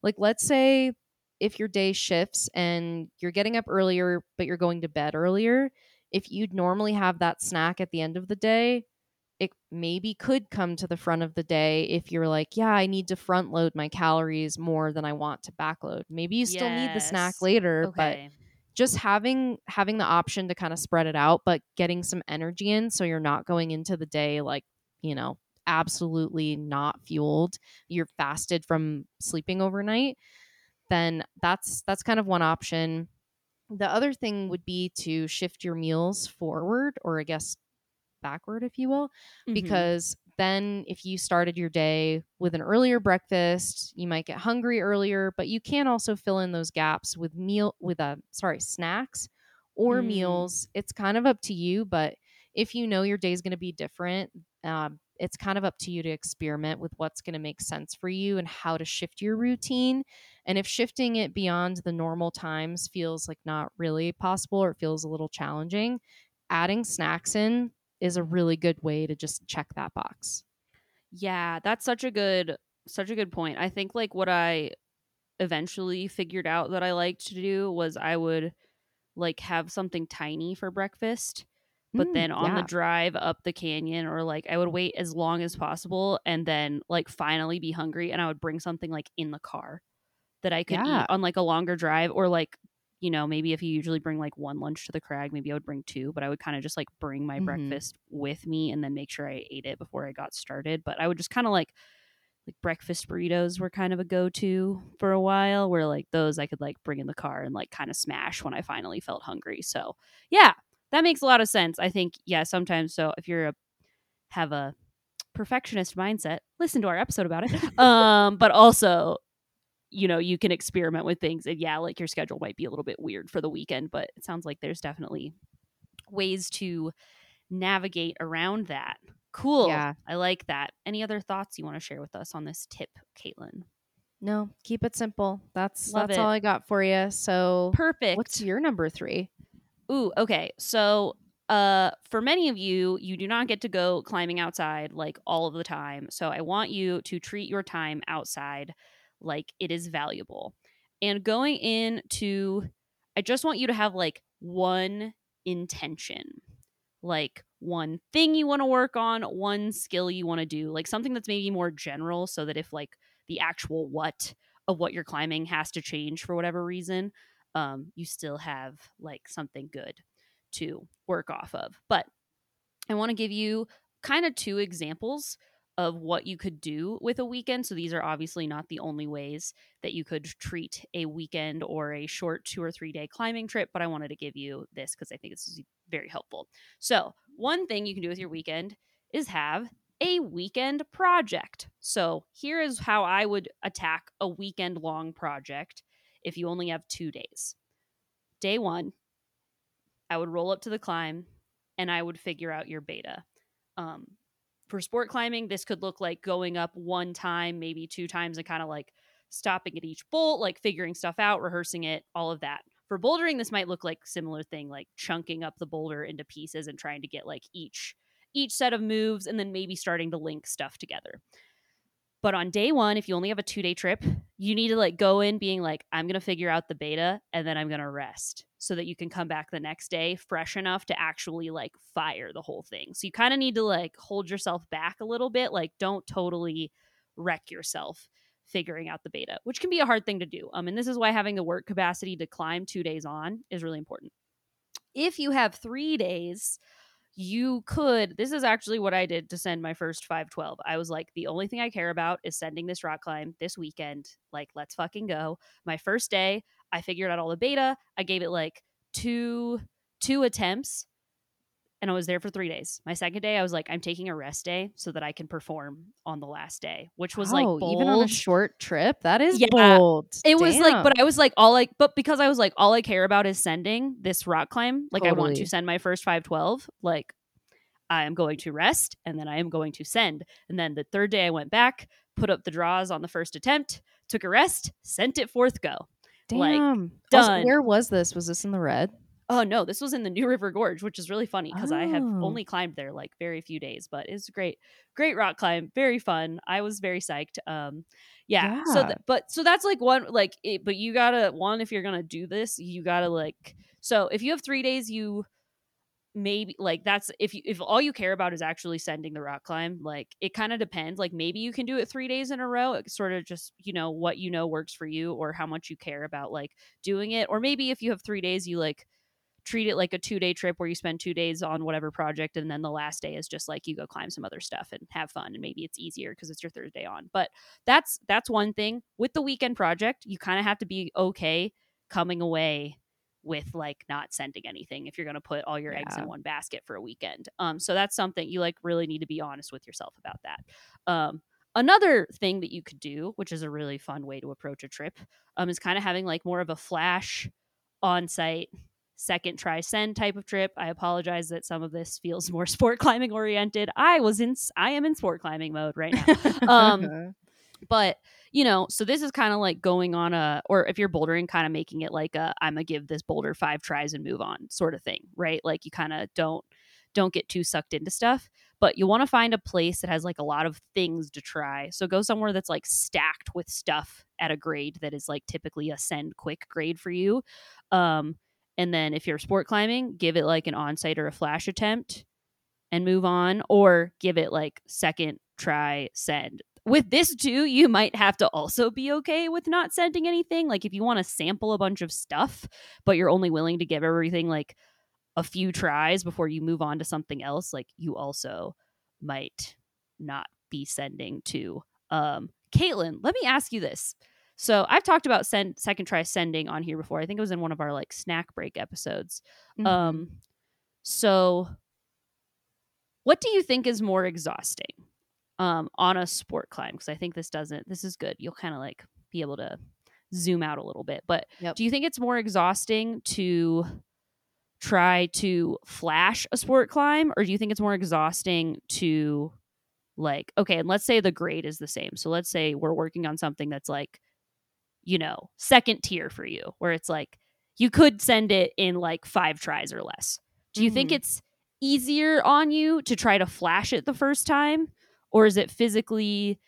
like let's say if your day shifts and you're getting up earlier but you're going to bed earlier, if you'd normally have that snack at the end of the day, it maybe could come to the front of the day if you're like, yeah, I need to front load my calories more than I want to backload. Maybe you still need the snack Yes. later, but just having having the option to kind of spread it out but getting some energy in so you're not going into the day like you know absolutely not fueled, you're fasted from sleeping overnight, then that's that's kind of one option. The other thing would be to shift your meals forward or I guess backward if you will, Mhm. because then if you started your day with an earlier breakfast, you might get hungry earlier, but you can also fill in those gaps with meal with a sorry, snacks or Mm. meals. It's kind of up to you, but if you know your day is going to be different, um, it's kind of up to you to experiment with what's going to make sense for you and how to shift your routine. And if shifting it beyond the normal times feels like not really possible or it feels a little challenging, adding snacks in is a really good way to just check that box. Yeah, that's such a good such a good point. I think like what I eventually figured out that I liked to do was I would like have something tiny for breakfast, but Mm, then on the drive up the canyon or like I would wait as long as possible and then like finally be hungry and I would bring something like in the car that I could Yeah. eat on like a longer drive or like you know, maybe if you usually bring like one lunch to the crag, maybe I would bring two, but I would kind of just like bring my Mhm. breakfast with me and then make sure I ate it before I got started. But I would just kind of like like breakfast burritos were kind of a go-to for a while where like those I could like bring in the car and like kind of smash when I finally felt hungry. So, yeah, that makes a lot of sense. I think yeah, sometimes so if you're a have a perfectionist mindset, listen to our episode about it. um, but also you know, you can experiment with things and yeah, like your schedule might be a little bit weird for the weekend, but it sounds like there's definitely ways to navigate around that. Cool. Yeah. I like that. Any other thoughts you want to share with us on this tip, Caitlin? No, keep it simple. That's Love that's it. all I got for you. So, Perfect. what's your number 3? Ooh, okay. So, uh, for many of you, you do not get to go climbing outside like all of the time. So, I want you to treat your time outside like it is valuable. And going into, I just want you to have like one intention, like one thing you want to work on, one skill you want to do, like something that's maybe more general so that if like the actual what of what you're climbing has to change for whatever reason, um, you still have like something good to work off of. But I want to give you kind of two examples of what you could do with a weekend. So these are obviously not the only ways that you could treat a weekend or a short two or three day climbing trip, but I wanted to give you this because I think this is very helpful. So, one thing you can do with your weekend is have a weekend project. So, here is how I would attack a weekend long project if you only have two days. Day one, I would roll up to the climb and I would figure out your beta. Um, for sport climbing, this could look like going up one time, maybe two times, and kind of like stopping at each bolt, like figuring stuff out, rehearsing it, all of that. For bouldering, this might look like similar thing, like chunking up the boulder into pieces and trying to get like each each set of moves and then maybe starting to link stuff together. But on day one, if you only have a two day trip, you need to like go in being like, I'm to figure out the beta and then I'm to rest so that you can come back the next day fresh enough to actually like fire the whole thing. So you kind of need to like hold yourself back a little bit. Like, don't totally wreck yourself figuring out the beta, which can be a hard thing to do. Um, and this is why having the work capacity to climb two days on is really important. If you have three days, you could this is actually what i did to send my first 512 i was like the only thing i care about is sending this rock climb this weekend like let's fucking go my first day i figured out all the beta i gave it like two two attempts and i was there for three days. My second day i was like i'm taking a rest day so that i can perform on the last day which was like bold. even on a short trip, that is Yeah, bold. it was like but i was like all like but because i was like all i care about is sending this rock climb like i want to send my first 512 like i am going to rest and then i am going to send. And then the third day i went back put up the draws on the first attempt took a rest sent it forth go like, Damn. Also, where was this? Was this in the red? oh no this was in the new river gorge which is really funny because i have Oh. only climbed there like very few days but it's great great rock climb very fun i was very psyched um yeah, so Yeah. th- but so that's like one like it, but you gotta one if you're gonna do this you gotta like so if you have three days you maybe like that's if you if all you care about is actually sending the rock climb like it kind of depends like maybe you can do it three days in a row it's sort of just you know what you know works for you or how much you care about like doing it or maybe if you have three days you like treat it like a two day trip where you spend two days on whatever project and then the last day is just like you go climb some other stuff and have fun and maybe it's easier because it's your third day on but that's that's one thing. With the weekend project you kind of have to be okay coming away with like not sending anything if you're going to put all your eggs in one basket for a weekend um so that's something you like really need to be honest with yourself about that um another thing that you could do which is a really fun way to approach a trip um is kind of having like more of a flash on site second try send type of trip. I apologize that some of this feels more sport climbing oriented. I was in I am in sport climbing mode right now. Um, but you know, so this is kind of like going on a or if you're bouldering kind of making it like a I'm to give this boulder 5 tries and move on sort of thing, right? Like you kind of don't don't get too sucked into stuff, but you want to find a place that has like a lot of things to try. So go somewhere that's like stacked with stuff at a grade that is like typically a send quick grade for you. Um and then if you're sport climbing, give it like an on-site or a flash attempt and move on or give it like second try send. With this too, you might have to also be okay with not sending anything. Like if you want to sample a bunch of stuff, but you're only willing to give everything like a few tries before you move on to something else, like you also might not be sending to. Um, Caitlin, let me ask you this. So I've talked about send second try sending on here before. I think it was in one of our like snack break episodes. Mhm. Um, so what do you think is more exhausting um, on a sport climb? Because I think this doesn't. This is good. You'll kind of like be able to zoom out a little bit. But Yep. do you think it's more exhausting to try to flash a sport climb, or do you think it's more exhausting to like okay? And let's say the grade is the same. So let's say we're working on something that's like you know second tier for you, where it's like you could send it in like five tries or less. Do you think Mhm. it's easier on you to try to flash it the first time or is it physically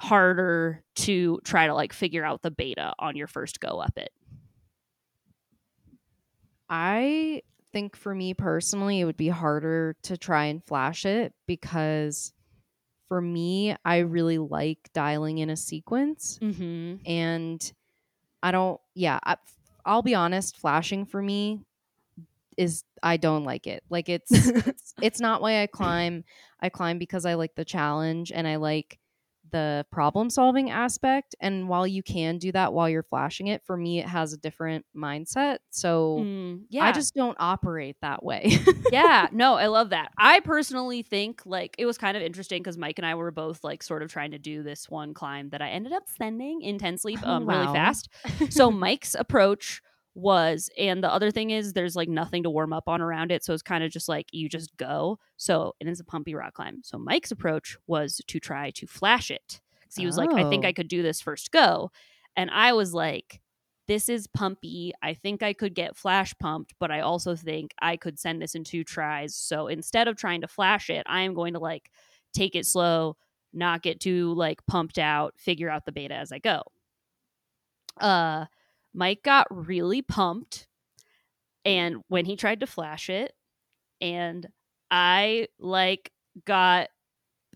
harder to try to like figure out the beta on your first go up it I think for me personally, it would be harder to try and flash it because for me, I really like dialing in a sequence. mm-hmm. And I don't, yeah, I, I'll be honest, flashing for me is, I don't like it. Like it's, it's, it's not why I climb. I climb because I like the challenge and I like the problem solving aspect. And while you can do that while you're flashing it, for me, it has a different mindset. So, Mm, yeah I just don't operate that way. yeah no i love that i personally think like it was kind of interesting because mike and i were both like sort of trying to do this one climb that i ended up sending in Ten Sleep Oh, um really fast so mike's approach was and the other thing is there's like nothing to warm up on around it so it's kind of just like you just go. So and it is a pumpy rock climb. So mike's approach was to try to flash it because he was like i think Oh. i could do this first go. And i was like this is pumpy. I think i could get flash pumped but i also think i could send this in two tries. So instead of trying to flash it i am going to like take it slow not get too like pumped out figure out the beta as i go. Uh Mike got really pumped and when he tried to flash it and I like got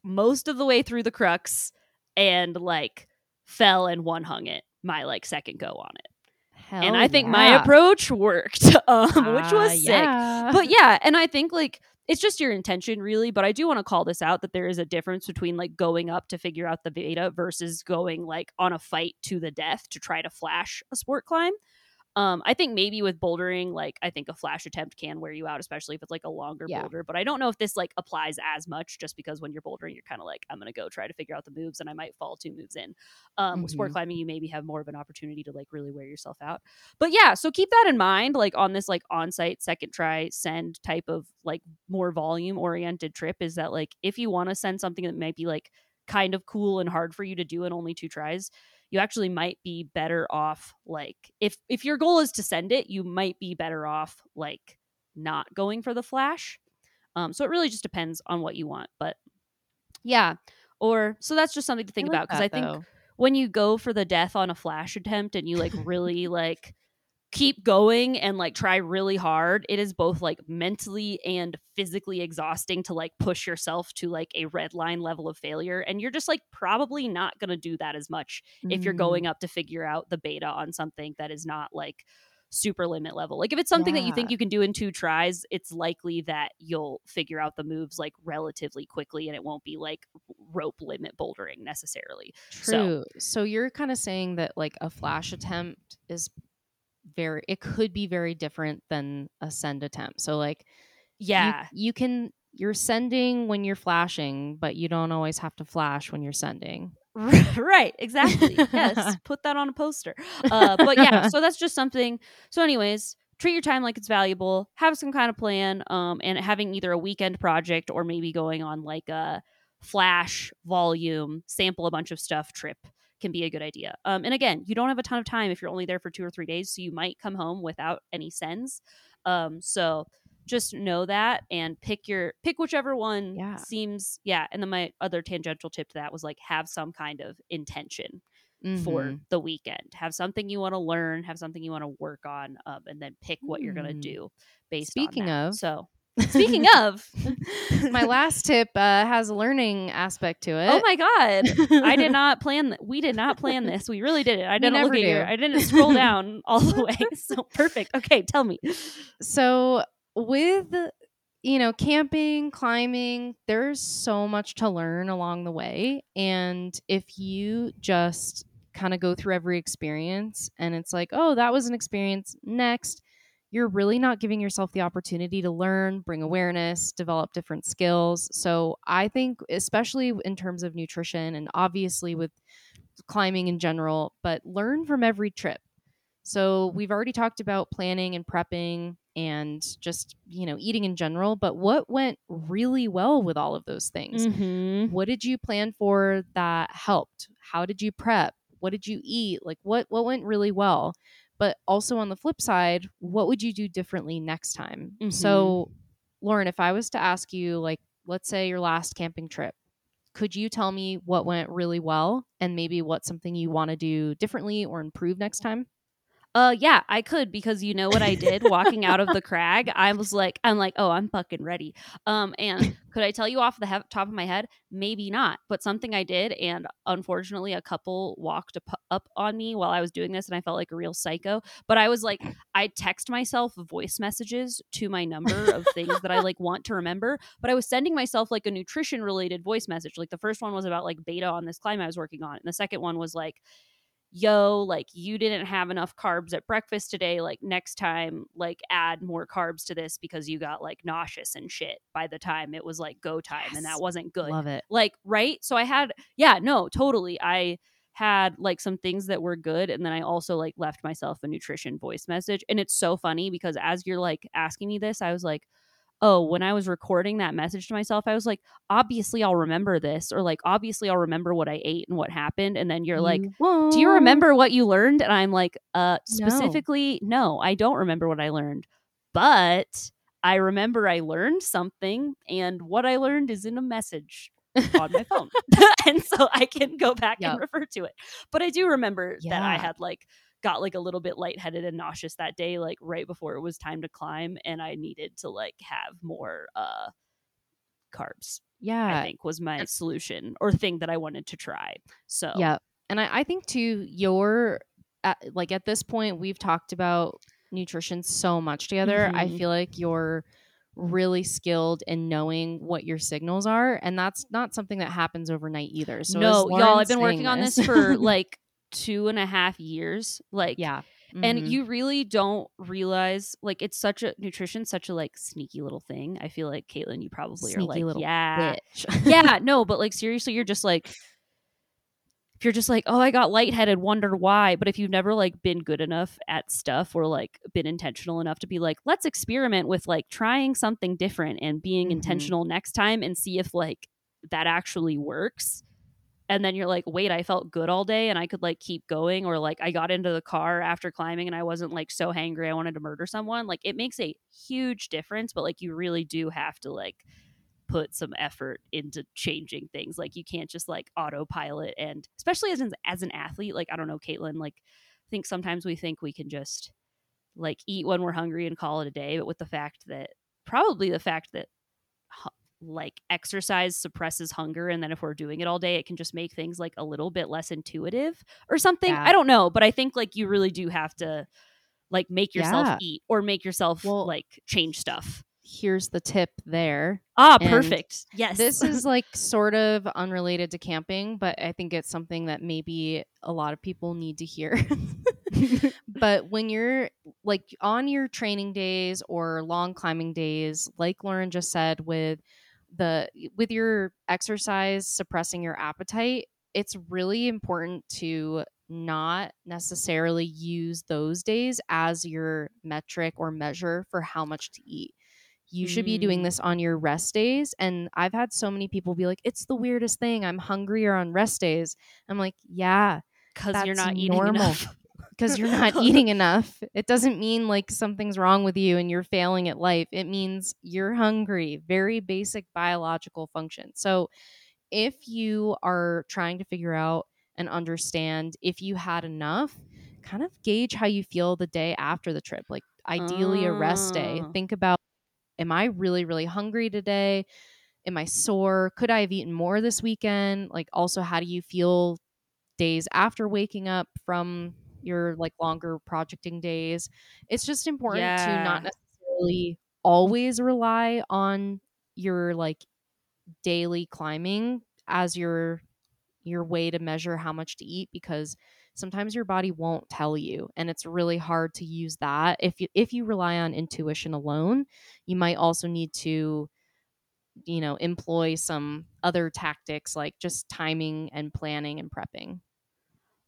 most of the way through the crux and like fell and one hung it my like second go on it. and I think my approach worked, um, which was sick yeah. but yeah, and I think like it's just your intention really, but I do want to call this out that there is a difference between like going up to figure out the beta versus going like on a fight to the death to try to flash a sport climb. Um, I think maybe with bouldering, like I think a flash attempt can wear you out, especially if it's like a longer Yeah. boulder. But I don't know if this like applies as much, just because when you're bouldering, you're kind of like, I'm gonna go try to figure out the moves, and I might fall two moves in. Um, with sport climbing, you maybe have more of an opportunity to like really wear yourself out. But yeah, so keep that in mind, like on this like on-site second try send type of like more volume oriented trip, is that like if you want to send something that might be like kind of cool and hard for you to do in only two tries you actually might be better off like if if your goal is to send it you might be better off like not going for the flash um so it really just depends on what you want but yeah or so that's just something to think like about because i think though. when you go for the death on a flash attempt and you like really like keep going and like try really hard it is both like mentally and physically exhausting to like push yourself to like a red line level of failure and you're just like probably not going to do that as much if you're Mm. going up to figure out the beta on something that is not like super limit level. Like if it's something that you think you can do in two tries, it's likely that you'll figure out the moves like relatively quickly and it won't be like rope limit bouldering necessarily. True. So, you're kind of saying that like a flash attempt is very it could be very different than a send attempt. So like you- Yeah. you, can you're sending when you're flashing, but you don't always have to flash when you're sending. right, exactly. Yes, put that on a poster. Uh, but yeah, so that's just something. So, anyways, treat your time like it's valuable. Have some kind of plan, um, and having either a weekend project or maybe going on like a flash volume, sample a bunch of stuff trip can be a good idea. Um, and again, you don't have a ton of time if you're only there for two or three days, so you might come home without any sends. Um, so just know that and pick your pick whichever one Yeah. seems yeah. And then my other tangential tip to that was like have some kind of intention for Mhm. the weekend. Have something you want to learn, have something you want to work on, um, and then pick what you're gonna Mm. do based Speaking on that. of- So speaking of my last tip uh, has a learning aspect to it. Oh my god. I did not plan th- we did not plan this. We really didn't. I didn't look never at your do. I didn't scroll down all the way. So perfect. Okay, tell me. so with you know camping climbing there's so much to learn along the way and if you just kind of go through every experience and it's like oh that was an experience next you're really not giving yourself the opportunity to learn bring awareness develop different skills so i think especially in terms of nutrition and obviously with climbing in general but learn from every trip so we've already talked about planning and prepping and just, you know, eating in general, but what went really well with all of those things? Mm-hmm. What did you plan for that helped? How did you prep? What did you eat? Like what what went really well? But also on the flip side, what would you do differently next time? Mhm. So Lauren, if I was to ask you like let's say your last camping trip, could you tell me what went really well and maybe what's something you want to do differently or improve next time? Uh yeah, I could because you know what I did walking out of the crag. I was like, I'm like, oh, I'm fucking ready. Um, and could I tell you off the he- top of my head? Maybe not, but something I did, and unfortunately, a couple walked up, up on me while I was doing this, and I felt like a real psycho. But I was like, I text myself voice messages to my number of things that I like want to remember, but I was sending myself like a nutrition related voice message. Like the first one was about like beta on this climb I was working on, and the second one was like yo like you didn't have enough carbs at breakfast today like next time like add more carbs to this because you got like nauseous and shit by the time it was like go time and that wasn't good. Love it. like right? So i had yeah no totally. I had like some things that were good and then i also like left myself a nutrition voice message and it's so funny because as you're like asking me this i was like oh when i was recording that message to myself i was like obviously i'll remember this or like obviously i'll remember what i ate and what happened and then you're like do you remember what you learned? and i'm like uh specifically no i don't remember what i learned but i remember i learned something and what i learned is in a message on my phone. And so i can go back Yep. and refer to it but i do remember that i had like got like a little bit lightheaded and nauseous that day like right before it was time to climb and i needed to like have more uh carbs Yeah. i think was my solution or thing that i wanted to try so Yeah. And I, I think too, your at, like at this point, we've talked about nutrition so much together. I Mhm. feel like you're really skilled in knowing what your signals are, and that's not something that happens overnight either. So no, y'all, I've been working saying on this for like two and a half years. Like, yeah, and Mhm. you really don't realize like it's such a nutrition, such a like sneaky little thing. I feel like Caitlin, you probably are Sneaky like, little yeah, bitch. yeah, no, but like seriously, you're just like. If you're just like, oh, I got lightheaded, wondered why. But if you've never like been good enough at stuff or like been intentional enough to be like, let's experiment with like trying something different and being Mhm. intentional next time and see if like that actually works. And then you're like, wait, I felt good all day and I could like keep going. Or like I got into the car after climbing and I wasn't like so hangry I wanted to murder someone. Like it makes a huge difference, but like you really do have to like put some effort into changing things. Like you can't just like autopilot and especially as an as an athlete, like I don't know, Caitlin, like I think sometimes we think we can just like eat when we're hungry and call it a day, but with the fact that probably the fact that like exercise suppresses hunger and then if we're doing it all day it can just make things like a little bit less intuitive or something Yeah. i don't know but i think like you really do have to like make yourself Yeah. eat or make yourself Well- like change stuff. Here's the tip there. Ah, And perfect. Yes. This is like sort of unrelated to camping, but I think it's something that maybe a lot of people need to hear. but when you're like on your training days or long climbing days, like Lauren just said, with the with your exercise suppressing your appetite, it's really important to not necessarily use those days as your metric or measure for how much to eat. You should be doing Mm. this on your rest days. And I've had so many people be like, it's the weirdest thing. I'm hungrier on rest days. I'm like, yeah, because you're not eating normal. enough. Because you're not eating enough. It doesn't mean like something's wrong with you and you're failing at life. It means you're hungry, very basic biological function. So if you are trying to figure out and understand if you had enough, kind of gauge how you feel the day after the trip. Like ideally a rest day. Ah. Think about am I really really hungry today? Am I sore? Could I have eaten more this weekend? Like also how do you feel days after waking up from your like longer projecting days. It's just important to not necessarily always rely on your like daily climbing as your your way to measure how much to eat because sometimes your body won't tell you and it's really hard to use that. If you if you rely on intuition alone you might also need to you know employ some other tactics like just timing and planning and prepping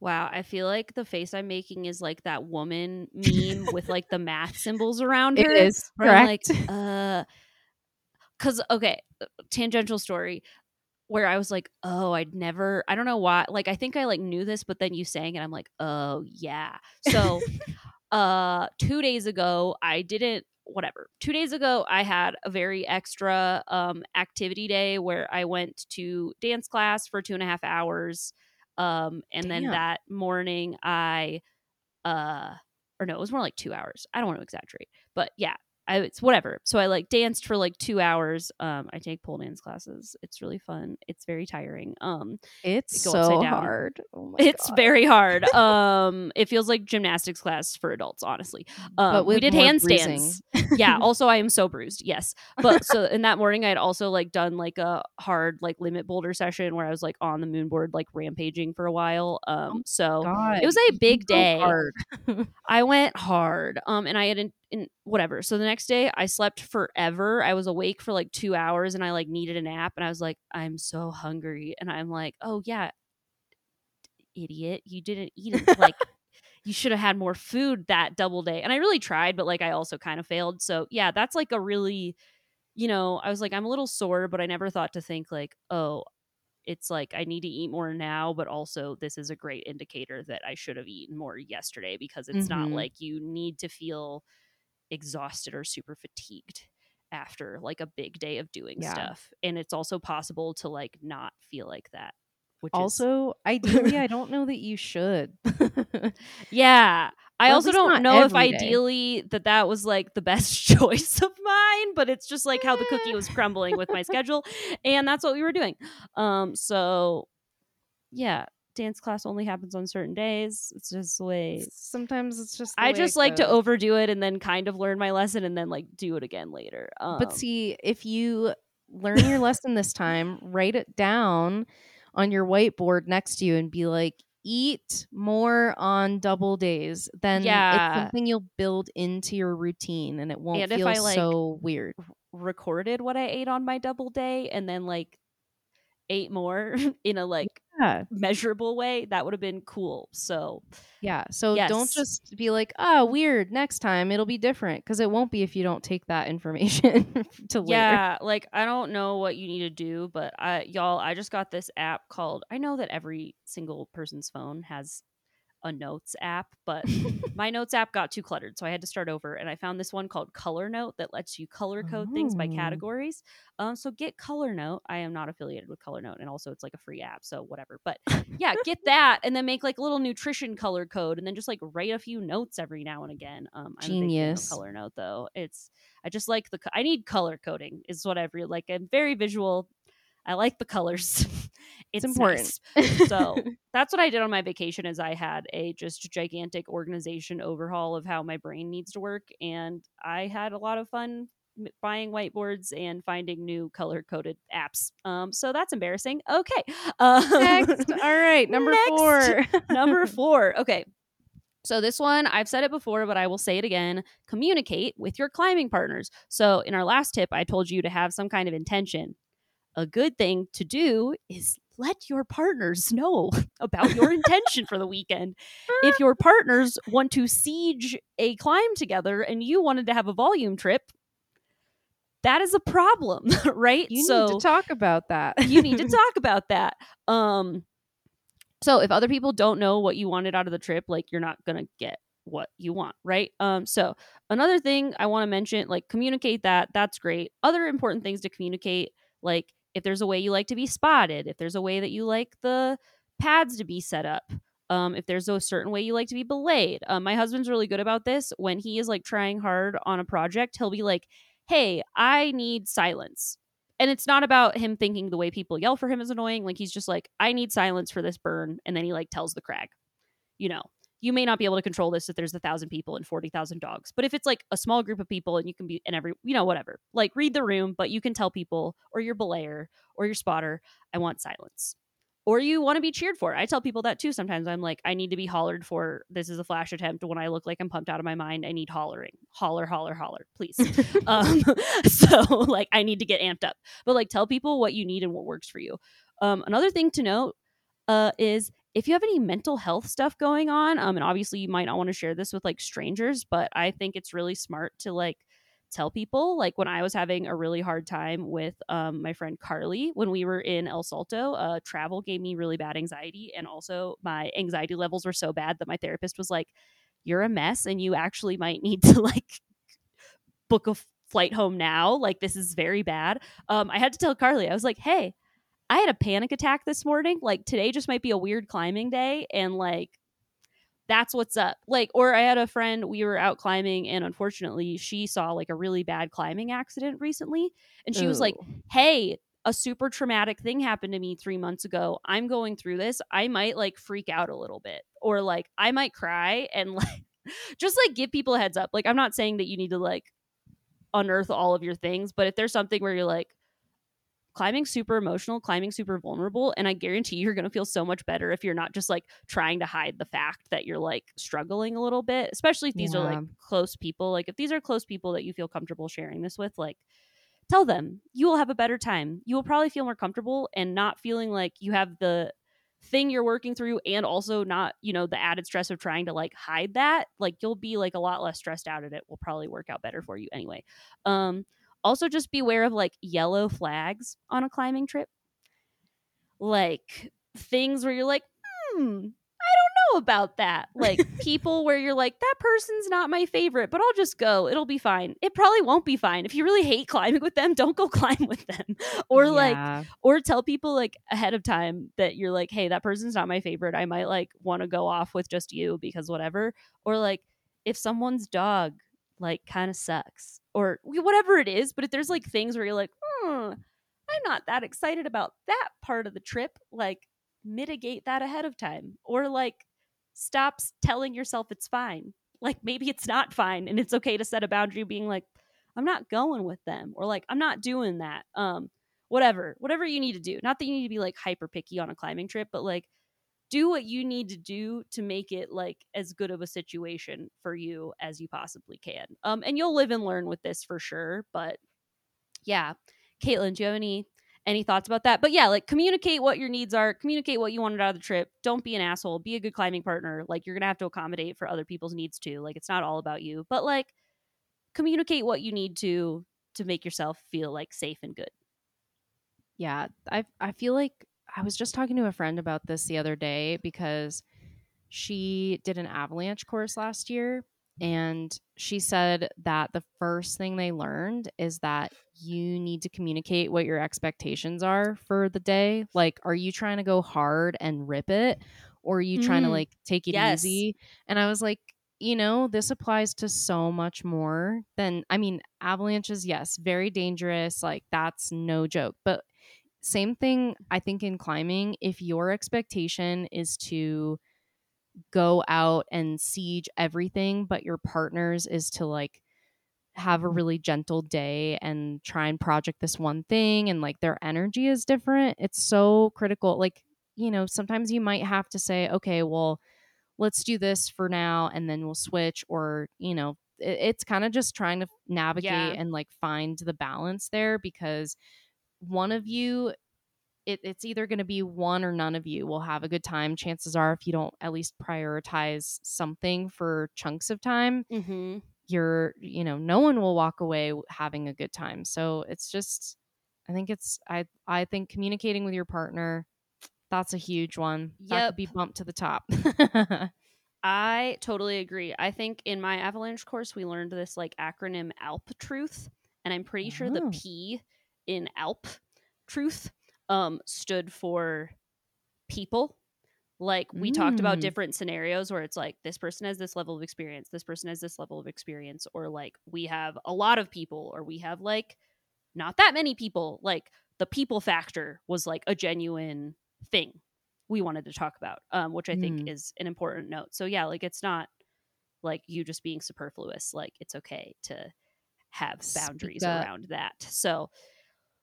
Wow, I feel like the face I'm making is like that woman meme with like the math symbols around her. it is I'm correct like, uh, because okay, uh, tangential story where I was like, oh, I'd never, I don't know why, like I think I like knew this, but then you sang it, I'm like, oh yeah. So, uh, two days ago, I didn't. Whatever. Two days ago, I had a very extra um, activity day where I went to dance class for two and a half hours, um, and then that morning I, uh, or no, it was more like two hours. I don't want to exaggerate, but yeah, I, it's whatever. So I like danced for like two hours. Um, I take pole dance classes. It's really fun. It's very tiring. Um, it's go so hard oh my it's God. very hard. Um, it feels like gymnastics class for adults, honestly. Um, we did handstands. yeah. Also, I am so bruised. Yes, but so in that morning, I had also like done like a hard like limit boulder session where I was like on the moon board like rampaging for a while. Um, so God, it was a big day. I went hard. Um, and I had in, in whatever. So the next day I slept forever. I was awake for like two hours and I like needed a nap. And I was like, I'm so hungry. And I'm like, oh yeah, idiot, you didn't eat it. Like you should have had more food that double day. And I really tried, but like I also kind of failed. So yeah, that's like a really, you know, I was like, I'm a little sore, but I never thought to think like, oh, it's like I need to eat more now, but also this is a great indicator that I should have eaten more yesterday because it's not Mhm. like you need to feel exhausted or super fatigued after like a big day of doing Yeah. stuff. And it's also possible to like not feel like that. Which is Also, ideally, I don't know that you should. Yeah. I also don't know if day. ideally that that was like the best choice of mine, but it's just like how the cookie was crumbling with my schedule and that's what we were doing. Um so yeah, dance class only happens on certain days. It's just the way Sometimes it's just. I just like to overdo it and then kind of learn my lesson and then like do it again later. Um, But see, if you learn your lesson this time, write it down on your whiteboard next to you and be like, eat more on double days. Then Yeah. it's something you'll build into your routine and it won't And if feel I, like, so weird. recorded what I ate on my double day and then like ate more in a like Yeah. measurable way, that would have been cool. So Yeah. So don't just be like, oh, weird. Next time it'll be different because it won't be if you don't take that information to later. Yeah, like I don't know what you need to do, but I y'all, I just got this app called I know that every single person's phone has a notes app, but my notes app got too cluttered, so I had to start over and I found this one called Color Note that lets you color code things by Oh. categories. Um so get Color Note. I am not affiliated with Color Note and also it's like a free app, so whatever. But yeah, get that and then make like a little nutrition color code and then just like write a few notes every now and again. Um I'm a big fan of Genius. Color Note though. It's I just like the I need color coding is what I've really like. I'm very visual. I like the colors. it's, It's important. nice. so that's what I did on my vacation is I had a just gigantic organization overhaul of how my brain needs to work and I had a lot of fun buying whiteboards and finding new color coded apps. Um so that's embarrassing. Okay. Um, Next. All right. Number Next. four. Number 4. Okay. So this one, I've said it before, but I will say it again. Communicate with your climbing partners. So in our last tip, I told you to have some kind of intention. A good thing to do is let your partners know about your intention for the weekend. If your partners want to siege a climb together and you wanted to have a volume trip, that is a problem, right? You so need to talk about that. you need to talk about that. Um so if other people don't know what you wanted out of the trip, like you're not going to get what you want, right? Um so another thing I want to mention like communicate that. That's great. Other important things to communicate like if there's a way you like to be spotted, if there's a way that you like the pads to be set up, um, if there's a certain way you like to be belayed. Um, my husband's really good about this. When he is like trying hard on a project, he'll be like, hey, I need silence. And it's not about him thinking the way people yell for him is annoying. Like he's just like, I need silence for this burn. And then he like tells the crag, you know, you may not be able to control this if there's a thousand people and 40,000 dogs. But if it's like a small group of people and you can be in every, you know, whatever, like read the room, but you can tell people or your belayer or your spotter, I want silence. Or you want to be cheered for. I tell people that too sometimes. I'm like, I need to be hollered for. This is a flash attempt. When I look like I'm pumped out of my mind, I need hollering. Holler, holler, holler, please. um, so like I need to get amped up. But like tell people what you need and what works for you. Um, another thing to note uh, is if you have any mental health stuff going on, um, and obviously you might not want to share this with like strangers, but I think it's really smart to like tell people. Like when I was having a really hard time with um, my friend Carly when we were in El Salto, uh, travel gave me really bad anxiety, and also my anxiety levels were so bad that my therapist was like, "You're a mess, and you actually might need to like book a flight home now. Like this is very bad." Um, I had to tell Carly, I was like, "Hey." I had a panic attack this morning. Like today just might be a weird climbing day and like that's what's up. Like or I had a friend we were out climbing and unfortunately she saw like a really bad climbing accident recently and she was like, "Hey, a super traumatic thing happened to me 3 months ago. I'm going through this. I might like freak out a little bit or like I might cry and like just like give people a heads up. Like I'm not saying that you need to like unearth all of your things, but if there's something where you're like climbing super emotional, climbing super vulnerable, and I guarantee you're going to feel so much better if you're not just like trying to hide the fact that you're like struggling a little bit, especially if these are like close people. Like if these are close people that you feel comfortable sharing this with, like tell them. You will have a better time. You will probably feel more comfortable and not feeling like you have the thing you're working through and also not, you know, the added stress of trying to like hide that. Like you'll be like a lot less stressed out at it. Will probably work out better for you anyway. Um also just beware of like yellow flags on a climbing trip. Like things where you're like, "Hmm, I don't know about that." Like people where you're like, "That person's not my favorite, but I'll just go. It'll be fine." It probably won't be fine. If you really hate climbing with them, don't go climb with them. Or like or tell people like ahead of time that you're like, hey, that person's not my favorite. I might like want to go off with just you because whatever. Or like if someone's dog like kind of sucks or whatever it is. But if there's like things where you're like, hmm, I'm not that excited about that part of the trip, like mitigate that ahead of time or like stop s- telling yourself it's fine. Like maybe it's not fine and it's okay to set a boundary being like, I'm not going with them or like I'm not doing that. Um whatever, whatever you need to do. Not that you need to be like hyper picky on a climbing trip, but like do what you need to do to make it like as good of a situation for you as you possibly can. Um, and you'll live and learn with this for sure. But yeah, Caitlin, do you have any any thoughts about that? But yeah, like communicate what your needs are, communicate what you wanted out of the trip. Don't be an asshole. Be a good climbing partner. Like you're gonna have to accommodate for other people's needs too. Like it's not all about you, but like communicate what you need to to make yourself feel like safe and good. Yeah, I I feel like I was just talking to a friend about this the other day because she did an avalanche course last year and she said that the first thing they learned is that you need to communicate what your expectations are for the day. Like are you trying to go hard and rip it or are you trying to Mm, like take it yes. easy? And I was like, you know, this applies to so much more than I mean, avalanches, yes, very dangerous, like that's no joke. But same thing I think in climbing, if your expectation is to go out and siege everything, but your partner's is to like have a really gentle day and try and project this one thing and like their energy is different, it's so critical. Like, you know, sometimes you might have to say, okay, well, let's do this for now and then we'll switch or, you know, it's kind of just trying to navigate Yeah. and like find the balance there because one of you it, it's either going to be one or none of you will have a good time chances are if you don't at least prioritize something for chunks of time Mm-hmm. you're you know no one will walk away having a good time so it's just i think it's i i think communicating with your partner that's a huge one that Yep. could be bumped to the top I totally agree. I think in my avalanche course we learned this like acronym ALP truth, and I'm pretty sure the Oh. P in ALP truth um stood for people. Like we talked about Mm. different scenarios where it's like this person has this level of experience, this person has this level of experience, or like we have a lot of people, or we have like not that many people. Like the people factor was like a genuine thing we wanted to talk about, um, which I think Mm. is an important note. So yeah, like it's not like you just being superfluous. Like it's okay to have boundaries around that. So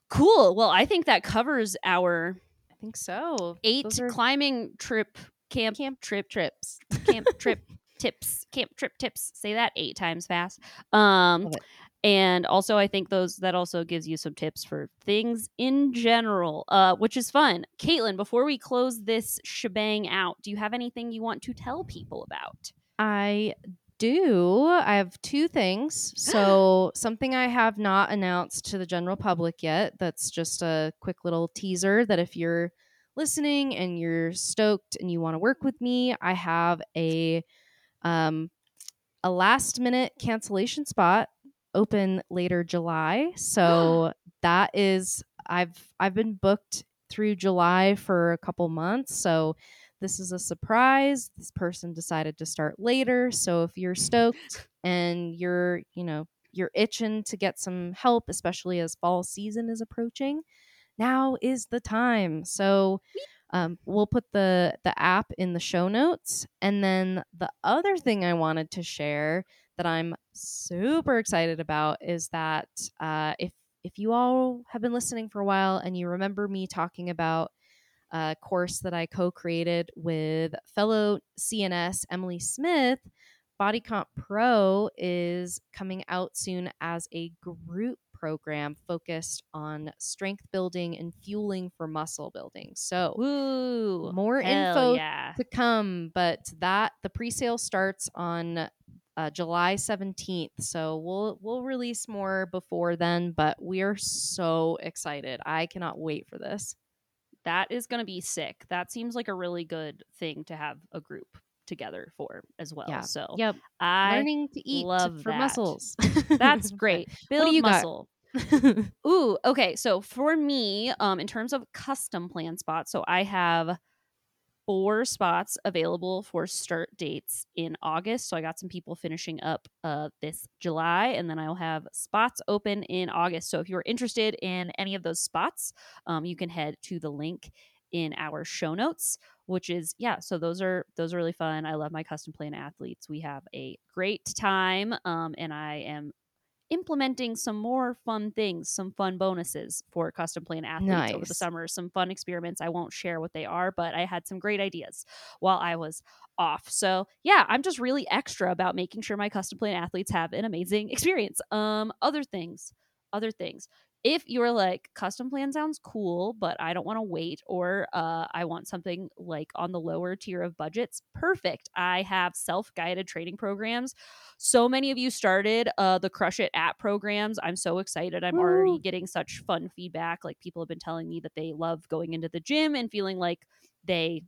cool. Well, I think that covers our i think so. eight are climbing trip camp camp trip trips. camp trip tips. Camp trip tips. Say that eight times fast. Um and also i think those that also gives you some tips for things in general uh which is fun. Caitlin before we close this shebang out do you have anything you want to tell people about? I do. I have two things. So, something I have not announced to the general public yet. That's just a quick little teaser that if you're listening and you're stoked and you want to work with me, I have a um a last minute cancellation spot open later July. So, that is I've I've been booked through July for a couple months. So, this is a surprise. This person decided to start later. So if you're stoked and you're, you know, you're itching to get some help, especially as fall season is approaching, now is the time. So um, we'll put the the app in the show notes, and then the other thing I wanted to share that I'm super excited about is that uh, if if you all have been listening for a while and you remember me talking about a course that I co created with fellow CNS Emily Smith, Body Comp Pro is coming out soon as a group program focused on strength building and fueling for muscle building. So, Woo! More info yeah. to come, but that the pre-sale starts on uh, July 17th. So we'll we'll release more before then, but we are so excited. I cannot wait for this. That is going to be sick. That seems like a really good thing to have a group together for as well. Yeah. So Yep. I Learning to eat love for that. muscles. that's great. Build you muscle. Ooh, okay. So for me, um, in terms of custom plan spots, so I have four spots available for start dates in August. So I got some people finishing up uh this July, and then I'll have spots open in August. So if you're interested in any of those spots, um, you can head to the link in our show notes which is yeah so those are those are really fun i love my custom plan athletes we have a great time um, and i am implementing some more fun things, some fun bonuses for custom plan athletes over the summer, some fun experiments. I won't share what they are, but I had some great ideas while I was off. So, yeah, I'm just really extra about making sure my custom plan athletes have an amazing experience. Um other things, other things. If you're like custom plan sounds cool, but I don't want to wait or uh, I want something like on the lower tier of budgets, perfect. I have self-guided training programs so many of you started uh, the Crush It app programs. I'm so excited. I'm already getting such fun feedback. Like people have been telling me that they love going into the gym and feeling like they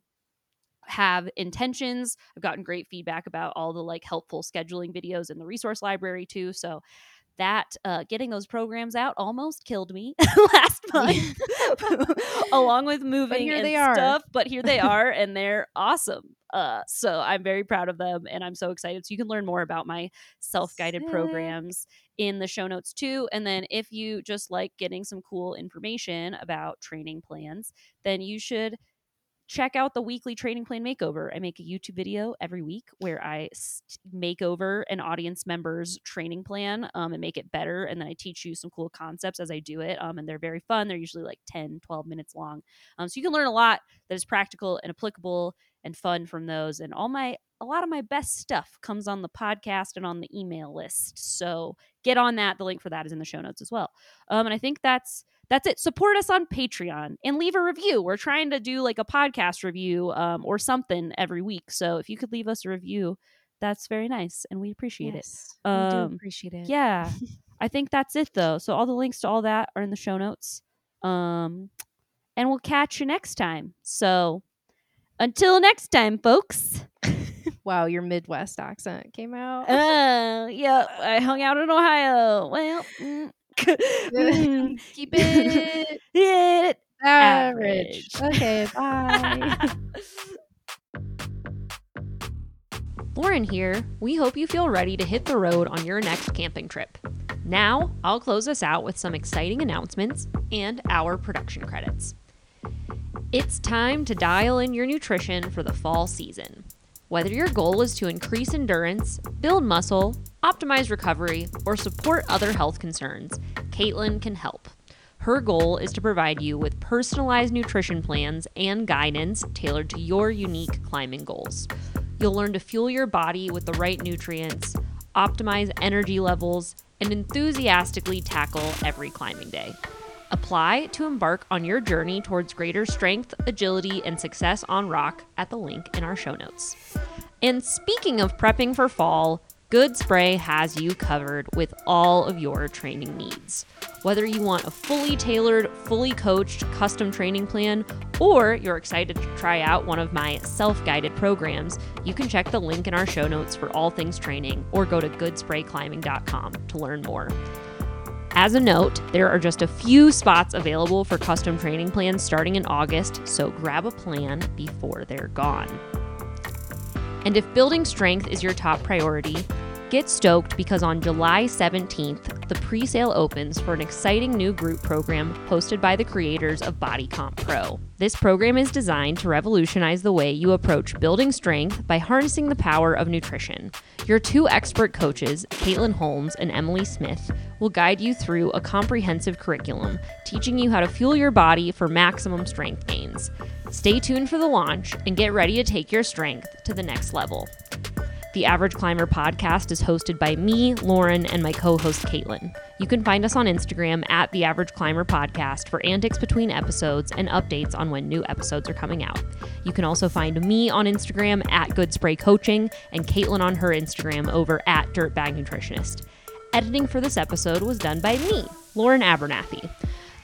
have intentions. I've gotten great feedback about all the like helpful scheduling videos in the resource library too. So that uh, getting those programs out almost killed me last month, along with moving and stuff. But here they are, and they're awesome. Uh, so I'm very proud of them, and I'm so excited. So you can learn more about my self-guided programs in the show notes too. And then if you just like getting some cool information about training plans, then you should check out the weekly training plan makeover. I make a YouTube video every week where I make over an audience member's training plan um, and make it better. And then I teach you some cool concepts as I do it. Um, and they're very fun. They're usually like 10, 12 minutes long. Um, so you can learn a lot that is practical and applicable and fun from those. And all my, a lot of my best stuff comes on the podcast and on the email list. So get on that. The link for that is in the show notes as well. Um, and I think that's, that's it. Support us on Patreon and leave a review. We're trying to do like a podcast review um, or something every week. So if you could leave us a review, that's very nice and we appreciate Yes, it. we do Um, appreciate it. Yeah. I think that's it though. So all the links to all that are in the show notes. Um, and we'll catch you next time. So until next time, folks. Wow, your Midwest accent came out. Uh, yeah, I hung out in Ohio. Well, mm, Mm. Keep it average. Average. Okay, bye. Lauren here. We hope you feel ready to hit the road on your next camping trip. Now, I'll close us out with some exciting announcements and our production credits. It's time to dial in your nutrition for the fall season. Whether your goal is to increase endurance, build muscle, optimize recovery, or support other health concerns, Caitlin can help. Her goal is to provide you with personalized nutrition plans and guidance tailored to your unique climbing goals. You'll learn to fuel your body with the right nutrients, optimize energy levels, and enthusiastically tackle every climbing day. Apply to embark on your journey towards greater strength, agility, and success on rock at the link in our show notes. And speaking of prepping for fall, Good Spray has you covered with all of your training needs. Whether you want a fully tailored, fully coached custom training plan, or you're excited to try out one of my self guided programs, you can check the link in our show notes for all things training or go to goodsprayclimbing.com to learn more. As a note, there are just a few spots available for custom training plans starting in August, so grab a plan before they're gone. And if building strength is your top priority, get stoked because on July 17th, the pre sale opens for an exciting new group program hosted by the creators of Body Comp Pro. This program is designed to revolutionize the way you approach building strength by harnessing the power of nutrition. Your two expert coaches, Caitlin Holmes and Emily Smith, will guide you through a comprehensive curriculum, teaching you how to fuel your body for maximum strength gains. Stay tuned for the launch and get ready to take your strength to the next level. The Average Climber podcast is hosted by me, Lauren, and my co host, Caitlin. You can find us on Instagram at The Average Climber Podcast for antics between episodes and updates on when new episodes are coming out. You can also find me on Instagram at Good Spray Coaching and Caitlin on her Instagram over at Dirtbag Nutritionist. Editing for this episode was done by me, Lauren Abernathy.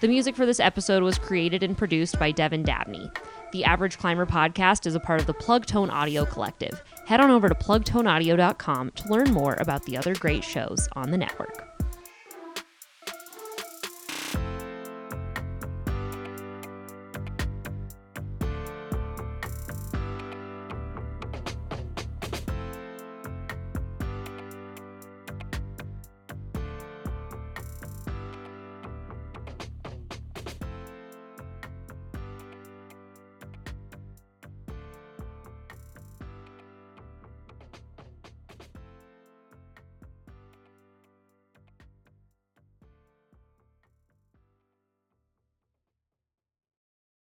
The music for this episode was created and produced by Devin Dabney. The Average Climber podcast is a part of the Plugtone Audio Collective. Head on over to plugtoneaudio.com to learn more about the other great shows on the network.